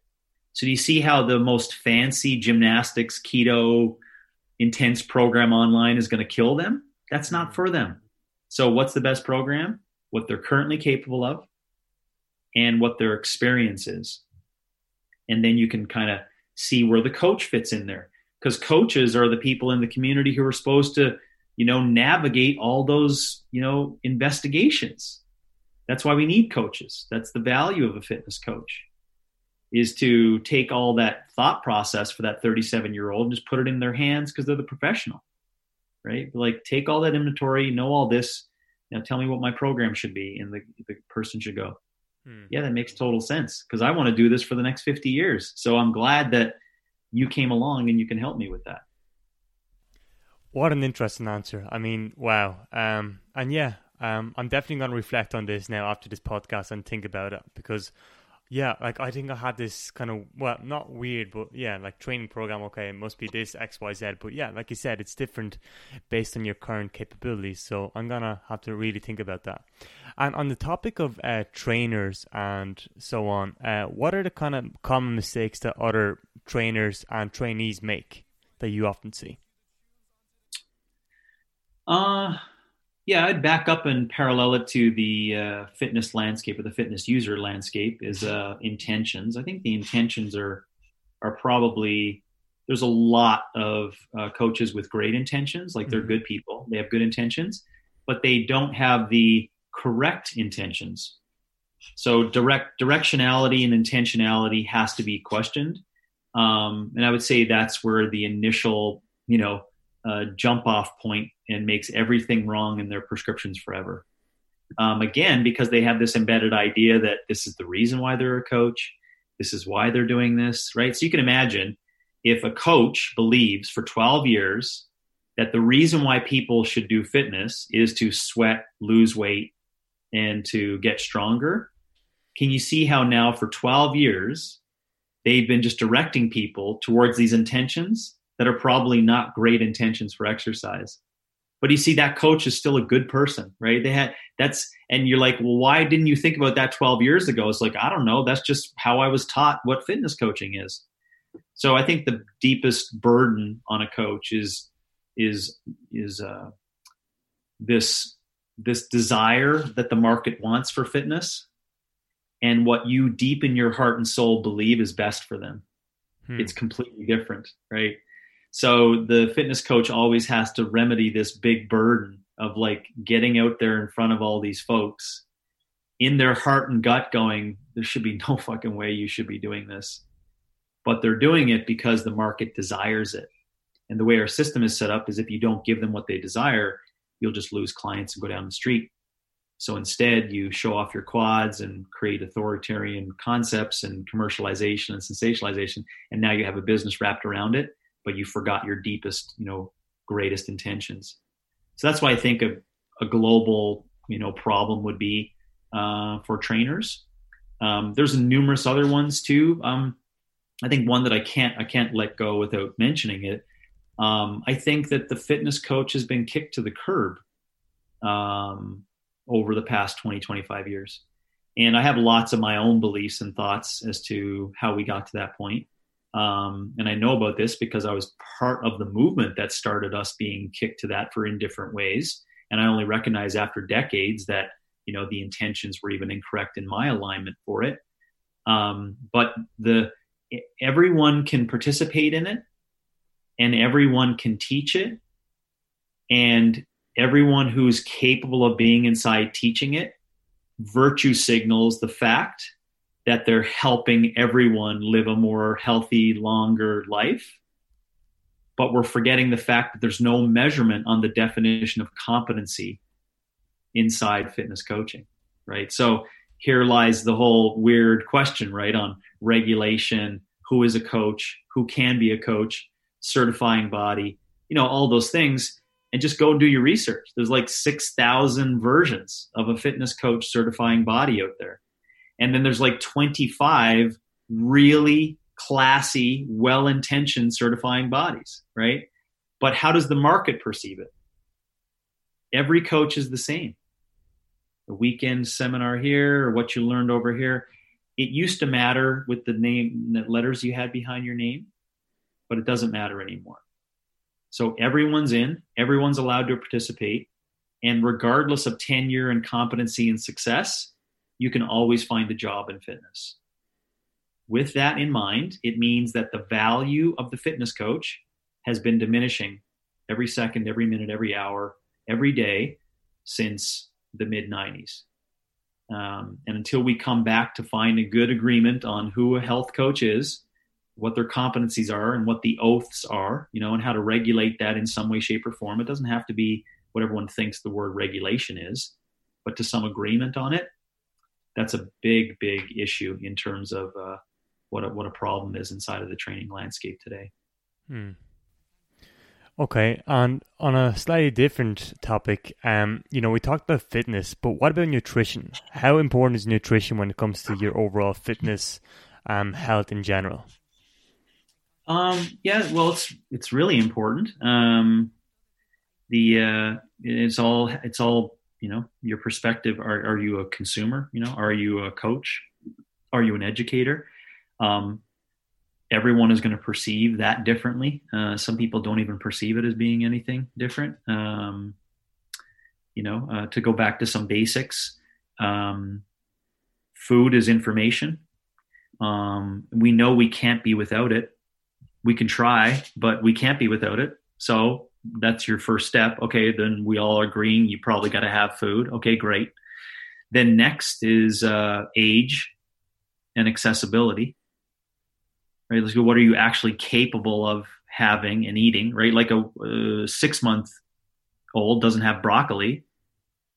So, do you see how the most fancy gymnastics, keto, intense program online is going to kill them? That's not for them. So, what's the best program? What they're currently capable of and what their experience is. And then you can kind of see where the coach fits in there. Because coaches are the people in the community who are supposed to you know navigate all those you know investigations. That's why we need coaches. That's the value of a fitness coach is to take all that thought process for that 37 year old and just put it in their hands because they're the professional right? Like take all that inventory know all this. Know tell me what my program should be and the, the person should go Hmm. Yeah, that makes total sense because I want to do this for the next 50 years. So I'm glad that you came along and you can help me with that. What an interesting answer. I mean, wow. Um, and yeah, um, I'm definitely going to reflect on this now after this podcast and think about it because yeah, like I think I had this kind of well, not weird, but yeah, like training program. Okay, it must be this X Y Z. But yeah, like you said, it's different based on your current capabilities. So I'm gonna have to really think about that. And on the topic of uh, trainers and so on, uh, what are the kind of common mistakes that other trainers and trainees make that you often see? Uh yeah, I'd back up and parallel it to the uh, fitness landscape or the fitness user landscape is uh, intentions. I think the intentions are are probably there's a lot of uh, coaches with great intentions, like they're mm-hmm. good people, they have good intentions, but they don't have the correct intentions. So direct directionality and intentionality has to be questioned, um, and I would say that's where the initial, you know, uh, jump off point and makes everything wrong in their prescriptions forever. Um, again, because they have this embedded idea that this is the reason why they're a coach, this is why they're doing this, right? So you can imagine if a coach believes for 12 years that the reason why people should do fitness is to sweat, lose weight, and to get stronger. Can you see how now for 12 years they've been just directing people towards these intentions that are probably not great intentions for exercise? But you see, that coach is still a good person, right? They had that's, and you're like, well, why didn't you think about that 12 years ago? It's like, I don't know. That's just how I was taught what fitness coaching is. So I think the deepest burden on a coach is is is uh, this this desire that the market wants for fitness and what you deep in your heart and soul believe is best for them. Hmm. It's completely different, right? So the fitness coach always has to remedy this big burden of like getting out there in front of all these folks in their heart and gut going, there should be no fucking way you should be doing this. But they're doing it because the market desires it. And the way our system is set up is if you don't give them what they desire, you'll just lose clients and go down the street. So instead, you show off your quads and create authoritarian concepts and commercialization and sensationalization, and now you have a business wrapped around it, but you forgot your deepest, you know, greatest intentions. So that's why I think a, a global, you know, problem would be uh, for trainers. Um, there's numerous other ones too. Um, I think one that I can't I can't let go without mentioning it um, I think that the fitness coach has been kicked to the curb um, over the past 20, 25 years. And I have lots of my own beliefs and thoughts as to how we got to that point. Um, and I know about this because I was part of the movement that started us being kicked to that for in different ways. And I only recognize after decades that you know the intentions were even incorrect in my alignment for it um, but the everyone can participate in it and everyone can teach it and everyone who's capable of being inside teaching it virtue signals the fact that they're helping everyone live a more healthy longer life but we're forgetting the fact that there's no measurement on the definition of competency inside fitness coaching, right? So here lies the whole weird question, right, on regulation, who is a coach, who can be a coach, certifying body, you know, all those things. And just go and do your research. There's like 6,000 versions of a fitness coach certifying body out there. And then there's like 25 really classy, well intentioned certifying bodies, right? But how does the market perceive it? Every coach is the same a weekend seminar here or what you learned over here. It used to matter with the name, the letters you had behind your name, but it doesn't matter anymore. So everyone's in, everyone's allowed to participate, and regardless of tenure and competency and success, you can always find a job in fitness. With that in mind, it means that the value of the fitness coach has been diminishing every second, every minute, every hour, every day since the mid 90s. Um, and until we come back to find a good agreement on who a health coach is, what their competencies are, and what the oaths are, you know, and how to regulate that in some way, shape, or form, it doesn't have to be what everyone thinks the word regulation is, but to some agreement on it, that's a big, big issue in terms of uh, what a, what a problem is inside of the training landscape today. Hmm. Okay, and on a slightly different topic, um, you know, we talked about fitness, but what about nutrition? How important is nutrition when it comes to your overall fitness, um, health in general? Um, yeah, well, it's it's really important. Um, the uh, it's all it's all you know your perspective. Are are you a consumer? You know, are you a coach? Are you an educator? Um, everyone is going to perceive that differently. Uh, some people don't even perceive it as being anything different. Um, you know, uh, to go back to some basics, um, food is information. Um, we know we can't be without it. We can try, but we can't be without it. So that's your first step. Okay, then we all are agreeing you probably got to have food. Okay, great. Then next is uh, age and accessibility right? Let's go, what are you actually capable of having and eating, right? Like a, a six month old doesn't have broccoli. Do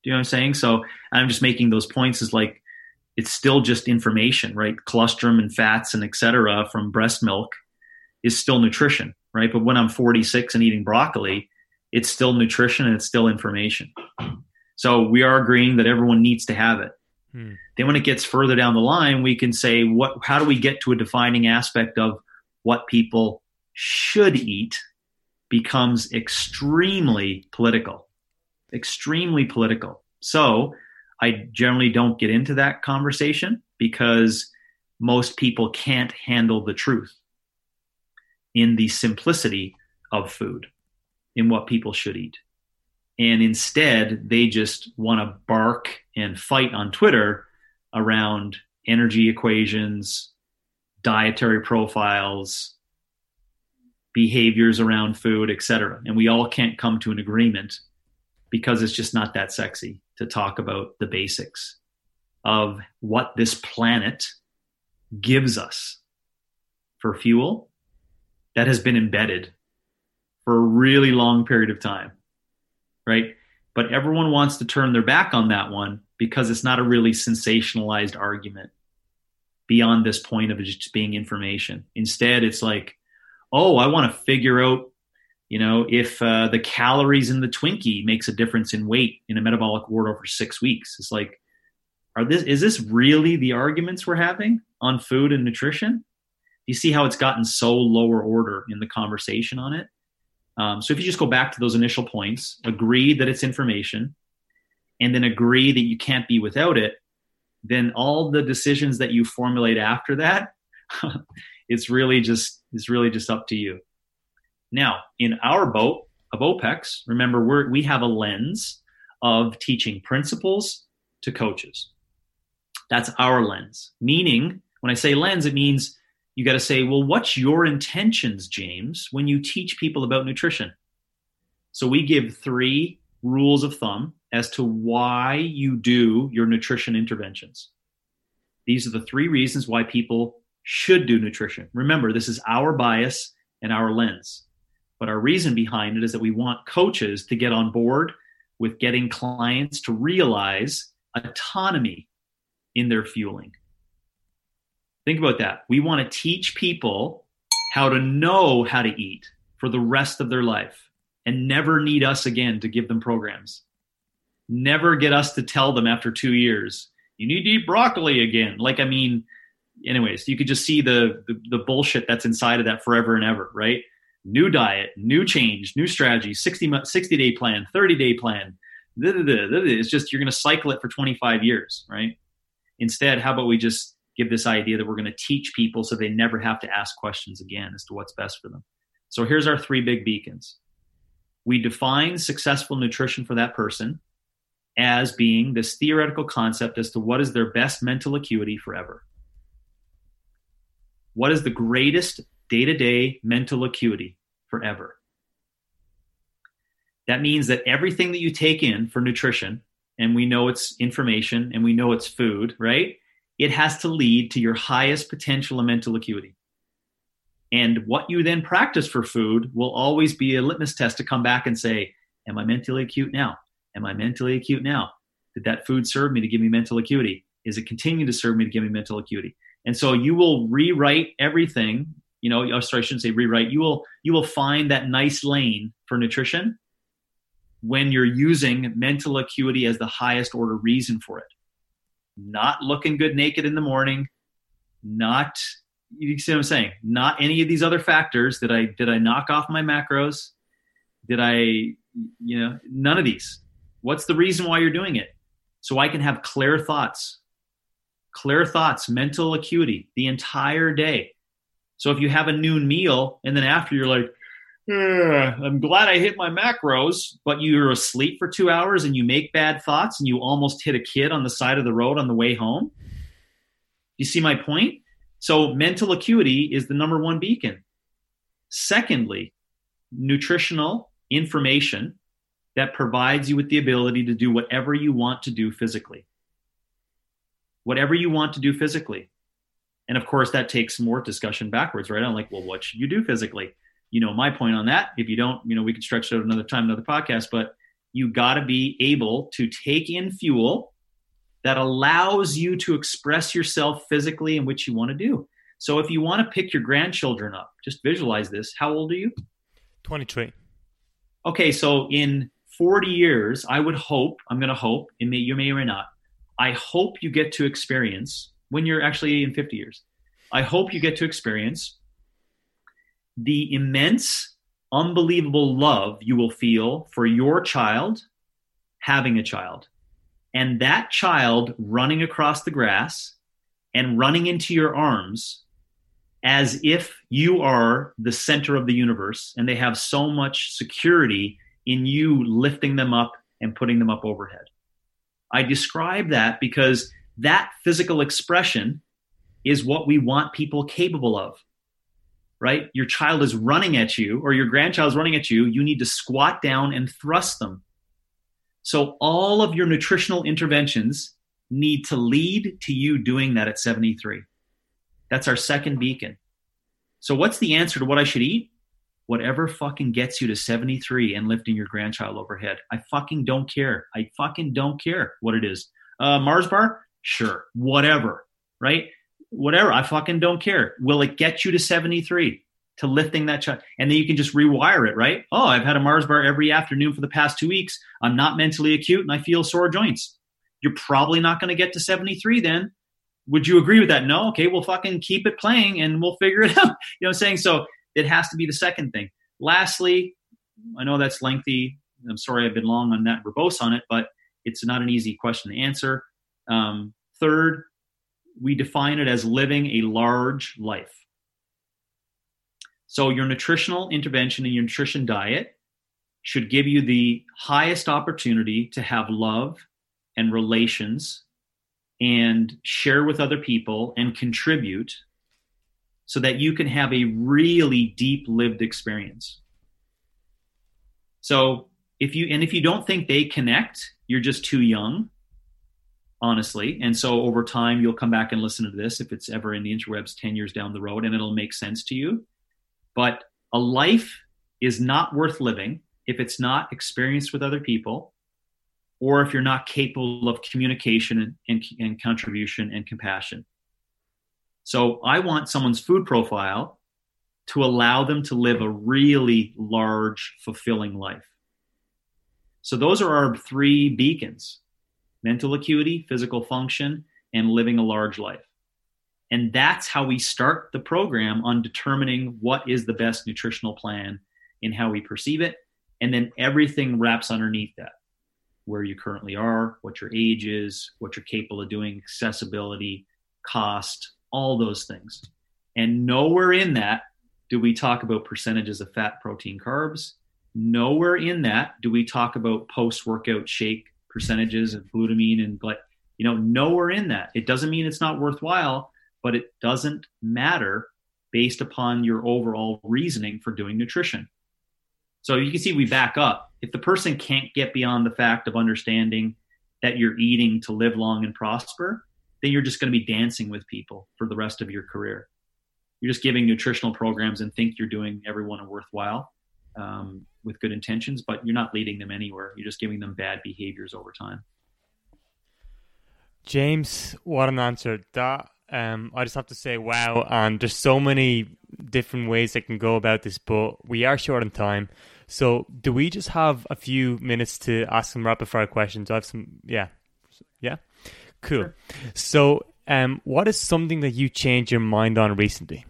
you know what I'm saying? So I'm just making those points Is like, it's still just information, right? Colostrum and fats and etc. from breast milk is still nutrition, right? But when I'm 46 and eating broccoli, it's still nutrition and it's still information. So we are agreeing that everyone needs to have it. Hmm. Then when it gets further down the line, we can say what how do we get to a defining aspect of what people should eat becomes extremely political. Extremely political. So I generally don't get into that conversation because most people can't handle the truth in the simplicity of food, in what people should eat and instead they just want to bark and fight on Twitter around energy equations, dietary profiles, behaviors around food, etc. And we all can't come to an agreement because it's just not that sexy to talk about the basics of what this planet gives us for fuel that has been embedded for a really long period of time right? But everyone wants to turn their back on that one because it's not a really sensationalized argument beyond this point of just being information. Instead, it's like, oh, I want to figure out, you know, if uh, the calories in the Twinkie makes a difference in weight in a metabolic ward over six weeks. It's like, are this is this really the arguments we're having on food and nutrition? You see how it's gotten so lower order in the conversation on it? Um, so if you just go back to those initial points, agree that it's information, and then agree that you can't be without it, then all the decisions that you formulate after that, it's really just it's really just up to you. Now, in our boat of OPEX, remember we we have a lens of teaching principles to coaches. That's our lens. Meaning, when I say lens, it means you got to say, well, what's your intentions, James, when you teach people about nutrition? So we give three rules of thumb as to why you do your nutrition interventions. These are the three reasons why people should do nutrition. Remember, this is our bias and our lens. But our reason behind it is that we want coaches to get on board with getting clients to realize autonomy in their fueling. Think about that. We want to teach people how to know how to eat for the rest of their life and never need us again to give them programs. Never get us to tell them after two years, you need to eat broccoli again. Like, I mean, anyways, you could just see the, the, the bullshit that's inside of that forever and ever, right? New diet, new change, new strategy, 60, 60 day plan, 30 day plan. It's just you're going to cycle it for 25 years, right? Instead, how about we just give this idea that we're going to teach people so they never have to ask questions again as to what's best for them. So here's our three big beacons. We define successful nutrition for that person as being this theoretical concept as to what is their best mental acuity forever. What is the greatest day to day mental acuity forever? That means that everything that you take in for nutrition, and we know it's information and we know it's food, right? It has to lead to your highest potential of mental acuity. And what you then practice for food will always be a litmus test to come back and say, Am I mentally acute now? Am I mentally acute now? Did that food serve me to give me mental acuity? Is it continuing to serve me to give me mental acuity? And so you will rewrite everything. You know, oh, sorry, I shouldn't say rewrite. You will you will find that nice lane for nutrition when you're using mental acuity as the highest order reason for it not looking good naked in the morning, not you see what I'm saying? Not any of these other factors. Did I did I knock off my macros? Did I you know none of these? What's the reason why you're doing it? So I can have clear thoughts, clear thoughts, mental acuity the entire day. So if you have a noon meal and then after you're like, I'm glad I hit my macros, but you're asleep for two hours and you make bad thoughts and you almost hit a kid on the side of the road on the way home. You see my point? So, mental acuity is the number one beacon. Secondly, nutritional information that provides you with the ability to do whatever you want to do physically. Whatever you want to do physically. And of course, that takes more discussion backwards, right? I'm like, well, what should you do physically? You know my point on that if you don't you know we could stretch it out another time another podcast but you got to be able to take in fuel that allows you to express yourself physically in which you want to do. So if you want to pick your grandchildren up just visualize this how old are you? 23 okay so in 40 years i would hope i'm going to hope it may you may or may not i hope you get to experience when you're actually in 50 years i hope you get to experience the immense, unbelievable love you will feel for your child having a child. And that child running across the grass and running into your arms as if you are the center of the universe and they have so much security in you lifting them up and putting them up overhead. I describe that because that physical expression is what we want people capable of right? Your child is running at you or your grandchild is running at you, you need to squat down and thrust them. So all of your nutritional interventions need to lead to you doing that at 73. That's our second beacon. So what's the answer to what I should eat? Whatever fucking gets you to 73 and lifting your grandchild overhead. I fucking don't care. I fucking don't care what it is. Uh, Mars bar? Sure. Whatever. Right? Whatever. I fucking don't care. Will it get you to 73 to lifting that child? And then you can just rewire it, right? Oh, I've had a Mars bar every afternoon for the past two weeks. I'm not mentally acute and I feel sore joints. You're probably not going to get to 73 then. Would you agree with that? No? Okay, we'll fucking keep it playing and we'll figure it out. You know what I'm saying? So it has to be the second thing. Lastly, I know that's lengthy. I'm sorry I've been long on that, verbose on it, but it's not an easy question to answer. Um, third, we define it as living a large life. So, your nutritional intervention and your nutrition diet should give you the highest opportunity to have love and relations and share with other people and contribute so that you can have a really deep lived experience. So if you and if you don't think they connect, you're just too young, honestly. And so over time you'll come back and listen to this if it's ever in the interwebs 10 years down the road and it'll make sense to you. But a life is not worth living if it's not experienced with other people or if you're not capable of communication and, and, and contribution and compassion. So I want someone's food profile to allow them to live a really large, fulfilling life. So those are our three beacons mental acuity, physical function, and living a large life. And that's how we start the program on determining what is the best nutritional plan in how we perceive it. And then everything wraps underneath that where you currently are, what your age is, what you're capable of doing, accessibility, cost, all those things. And nowhere in that do we talk about percentages of fat, protein, carbs. Nowhere in that do we talk about post workout shake percentages of glutamine and glycine. You know, nowhere in that. It doesn't mean it's not worthwhile, but it doesn't matter based upon your overall reasoning for doing nutrition. So you can see we back up. If the person can't get beyond the fact of understanding that you're eating to live long and prosper, then you're just going to be dancing with people for the rest of your career. You're just giving nutritional programs and think you're doing everyone a worthwhile um, with good intentions, but you're not leading them anywhere. You're just giving them bad behaviors over time. James, what an answer! That um, I just have to say, wow! And there's so many different ways that can go about this, but we are short on time. So, do we just have a few minutes to ask some rapid fire questions? I have some, yeah, yeah, cool. Sure. So, um, what is something that you changed your mind on recently?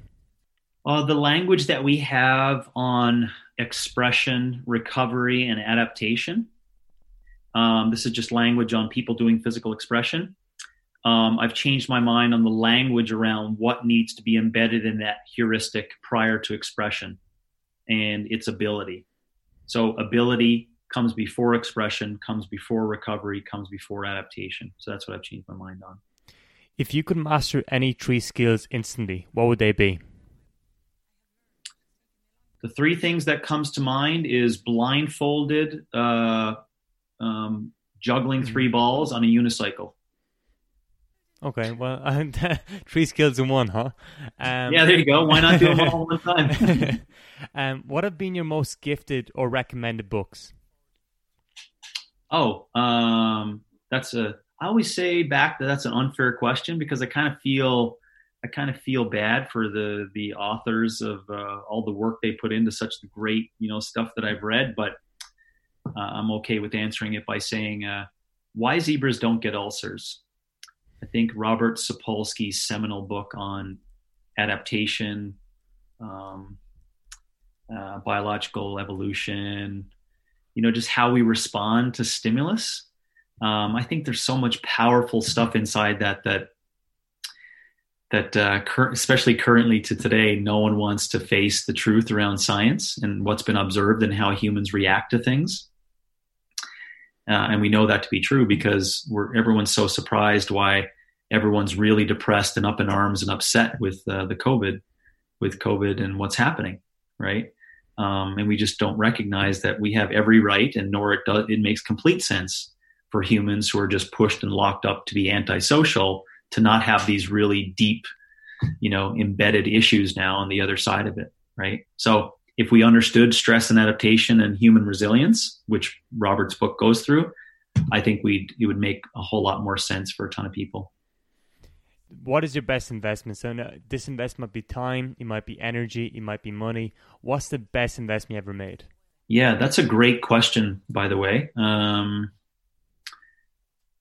Uh, the language that we have on expression, recovery, and adaptation. Um, this is just language on people doing physical expression. Um, I've changed my mind on the language around what needs to be embedded in that heuristic prior to expression and its ability. So ability comes before expression, comes before recovery, comes before adaptation. So that's what I've changed my mind on. If you could master any three skills instantly, what would they be? The three things that comes to mind is blindfolded, uh, um, juggling mm-hmm. three balls on a unicycle. Okay, well, three skills in one, huh? Um, yeah, there you go. Why not do them all at one time? um, what have been your most gifted or recommended books? Oh, um, that's a. I always say back that that's an unfair question because I kind of feel, I kind of feel bad for the the authors of uh, all the work they put into such great you know stuff that I've read. But uh, I'm okay with answering it by saying, uh, "Why zebras don't get ulcers." I think Robert Sapolsky's seminal book on adaptation, um, uh, biological evolution, you know, just how we respond to stimulus. Um, I think there's so much powerful stuff inside that that that uh, cur- especially currently to today, no one wants to face the truth around science and what's been observed and how humans react to things. Uh, and we know that to be true because we're everyone's so surprised why everyone's really depressed and up in arms and upset with uh, the COVID, with COVID and what's happening, right? Um, and we just don't recognize that we have every right, and nor it does. It makes complete sense for humans who are just pushed and locked up to be antisocial to not have these really deep, you know, embedded issues now on the other side of it, right? So if we understood stress and adaptation and human resilience, which Robert's book goes through, I think we'd it would make a whole lot more sense for a ton of people. What is your best investment? So this investment might be time, it might be energy, it might be money. What's the best investment you ever made? Yeah, that's a great question, by the way. Um,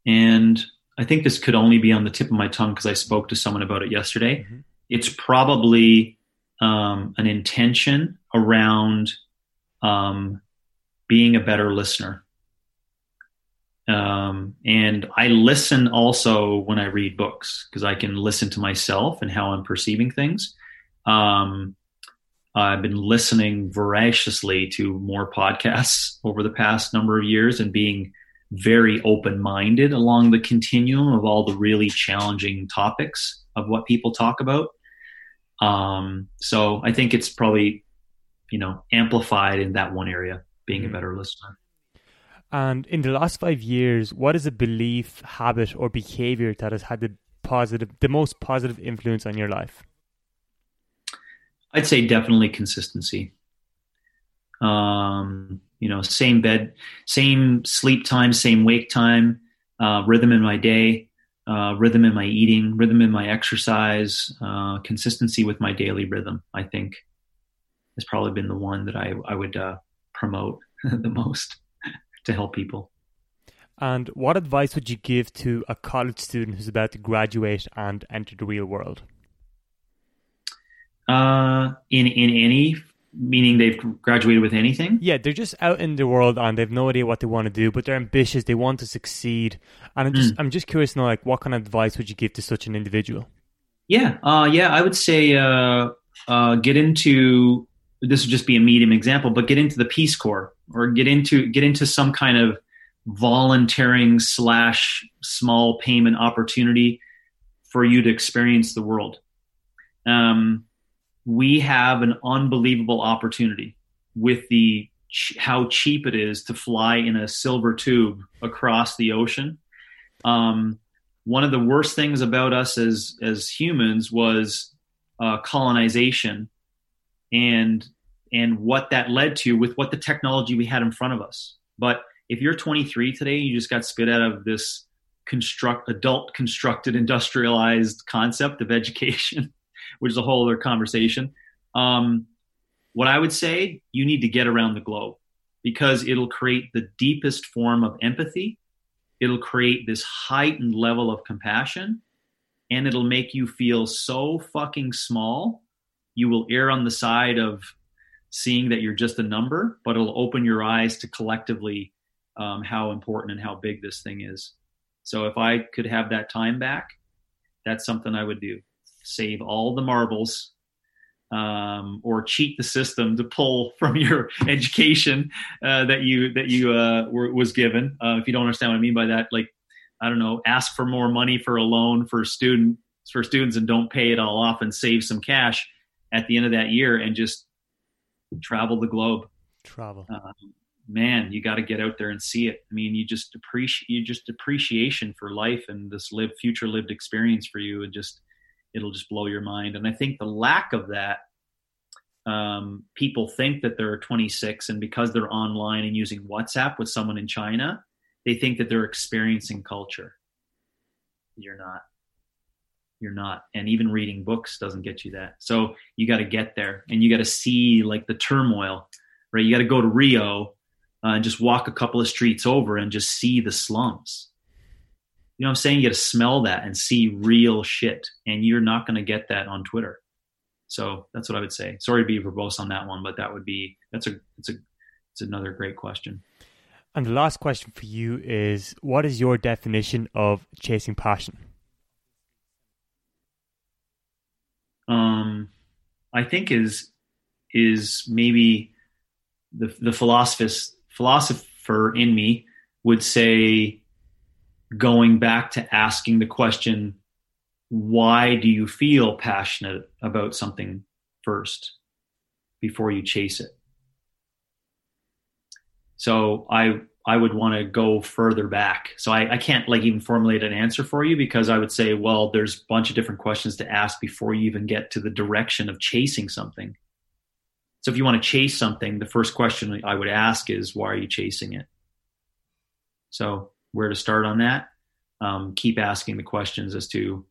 and I think this could only be on the tip of my tongue because I spoke to someone about it yesterday. Mm-hmm. It's probably um, an intention around um, being a better listener. Um, and I listen also when I read books because I can listen to myself and how I'm perceiving things. Um, I've been listening voraciously to more podcasts over the past number of years and being very open minded along the continuum of all the really challenging topics of what people talk about. Um, so I think it's probably, you know, amplified in that one area, being mm-hmm. a better listener. And in the last five years, what is a belief, habit, or behavior that has had the positive, the most positive influence on your life? I'd say definitely consistency. Um, you know, same bed, same sleep time, same wake time, uh, rhythm in my day, uh, rhythm in my eating, rhythm in my exercise, uh, consistency with my daily rhythm. I think has probably been the one that I I would uh, promote the most to help people. And what advice would you give to a college student who's about to graduate and enter the real world? Uh, in in any meaning they've graduated with anything? Yeah, they're just out in the world and they've no idea what they want to do, but they're ambitious. They want to succeed, and I'm just mm. I'm just curious to know like what kind of advice would you give to such an individual? Yeah, uh, yeah, I would say uh, uh, get into this would just be a medium example, but get into the Peace Corps or get into get into some kind of volunteering slash small payment opportunity for you to experience the world. Um, we have an unbelievable opportunity with the how cheap it is to fly in a silver tube across the ocean. Um, one of the worst things about us as as humans was uh, colonization, and and what that led to with what the technology we had in front of us. But if you're 23 today, you just got spit out of this construct adult constructed industrialized concept of education which is a whole other conversation. Um, what I would say, you need to get around the globe because it'll create the deepest form of empathy. It'll create this heightened level of compassion and it'll make you feel so fucking small. You will err on the side of seeing that you're just a number, but it'll open your eyes to collectively um, how important and how big this thing is. So if I could have that time back, that's something I would do save all the marbles um, or cheat the system to pull from your education uh, that you that you uh, were, was given. Uh, if you don't understand what I mean by that, like I don't know, ask for more money for a loan for a student for students and don't pay it all off and save some cash at the end of that year and just travel the globe. Travel. Um, man, you got to get out there and see it. I mean, you just appreciate you just appreciation for life and this live future lived experience for you and just it'll just blow your mind. And I think the lack of that, um, people think that they're 26, and because they're online and using WhatsApp with someone in China, they think that they're experiencing culture. You're not. You're not. And even reading books doesn't get you that. So you got to get there and you got to see like the turmoil, right? You got to go to Rio uh, and just walk a couple of streets over and just see the slums you know what I'm saying? You got to smell that and see real shit. And you're not going to get that on Twitter. So that's what I would say. Sorry to be verbose on that one, but that would be, that's a, it's a, it's another great question. And the last question for you is what is your definition of chasing passion? Um, I think is, is maybe the, the philosophist, philosopher in me would say going back to asking the question, why do you feel passionate about something first before you chase it? So I I would want to go further back. So I, I can't like even formulate an answer for you because I would say, well, there's a bunch of different questions to ask before you even get to the direction of chasing something. So if you want to chase something, the first question I would ask is, why are you chasing it? So where to start on that. Um, keep asking the questions as to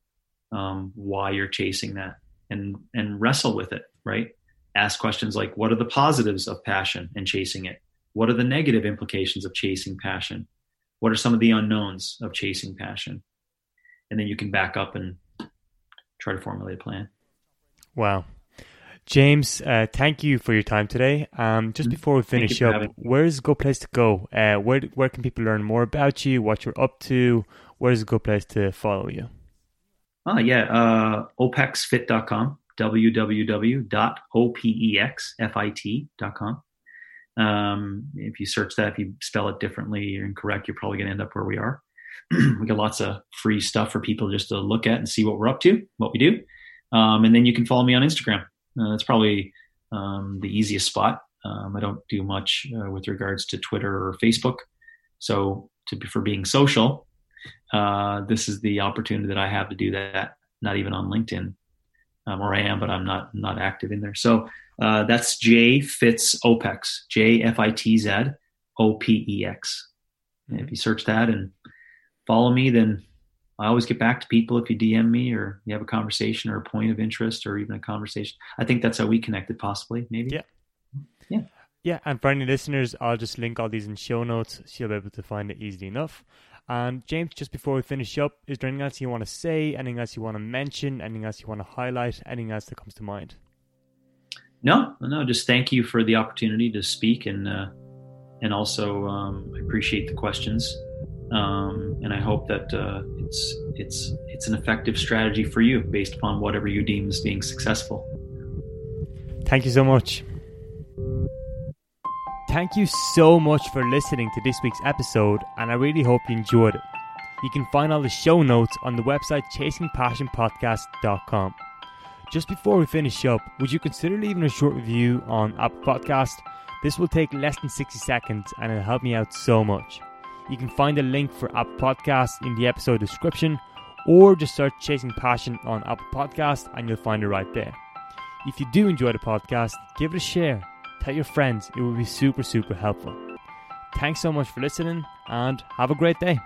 um, why you're chasing that, and and wrestle with it. Right? Ask questions like, what are the positives of passion and chasing it? What are the negative implications of chasing passion? What are some of the unknowns of chasing passion? And then you can back up and try to formulate a plan. Wow, James, uh, thank you for your time today. Um, just mm-hmm. before we finish up, where's a good place to go? Uh, where where can people learn more about you? What you're up to? Where's a good place to follow you? Oh yeah, uh, opexfit.com, www.opexfit.com. Um, if you search that, if you spell it differently or incorrect, you're probably going to end up where we are. we got lots of free stuff for people just to look at and see what we're up to, what we do. Um, and then you can follow me on Instagram. Uh, that's probably um, the easiest spot. Um, I don't do much uh, with regards to Twitter or Facebook. So to for being social, uh, this is the opportunity that I have to do that. Not even on LinkedIn, um, or I am, but I'm not not active in there. So uh, that's J Fitz OPEX, J F I T Z O P E X. If you search that and follow me, then I always get back to people if you DM me or you have a conversation or a point of interest or even a conversation. I think that's how we connected, possibly, maybe. Yeah. Yeah. Yeah, and for any listeners, I'll just link all these in show notes so you'll be able to find it easily enough. And James, just before we finish up, is there anything else you want to say, anything else you want to mention, anything else you want to highlight, anything else that comes to mind? No, no, just thank you for the opportunity to speak and uh, and also um, I appreciate the questions. Um, and I hope that uh, it's it's it's an effective strategy for you based upon whatever you deem as being successful. Thank you so much. Thank you so much for listening to this week's episode, and I really hope you enjoyed it. You can find all the show notes on the website chasingpassionpodcast.com. Just before we finish up, would you consider leaving a short review on Apple Podcast? This will take less than 60 seconds and it'll help me out so much. You can find a link for Apple Podcasts in the episode description or just search Chasing Passion on Apple Podcast and you'll find it right there. If you do enjoy the podcast, give it a share tell your friends. It will be super, super helpful. Thanks so much for listening and have a great day.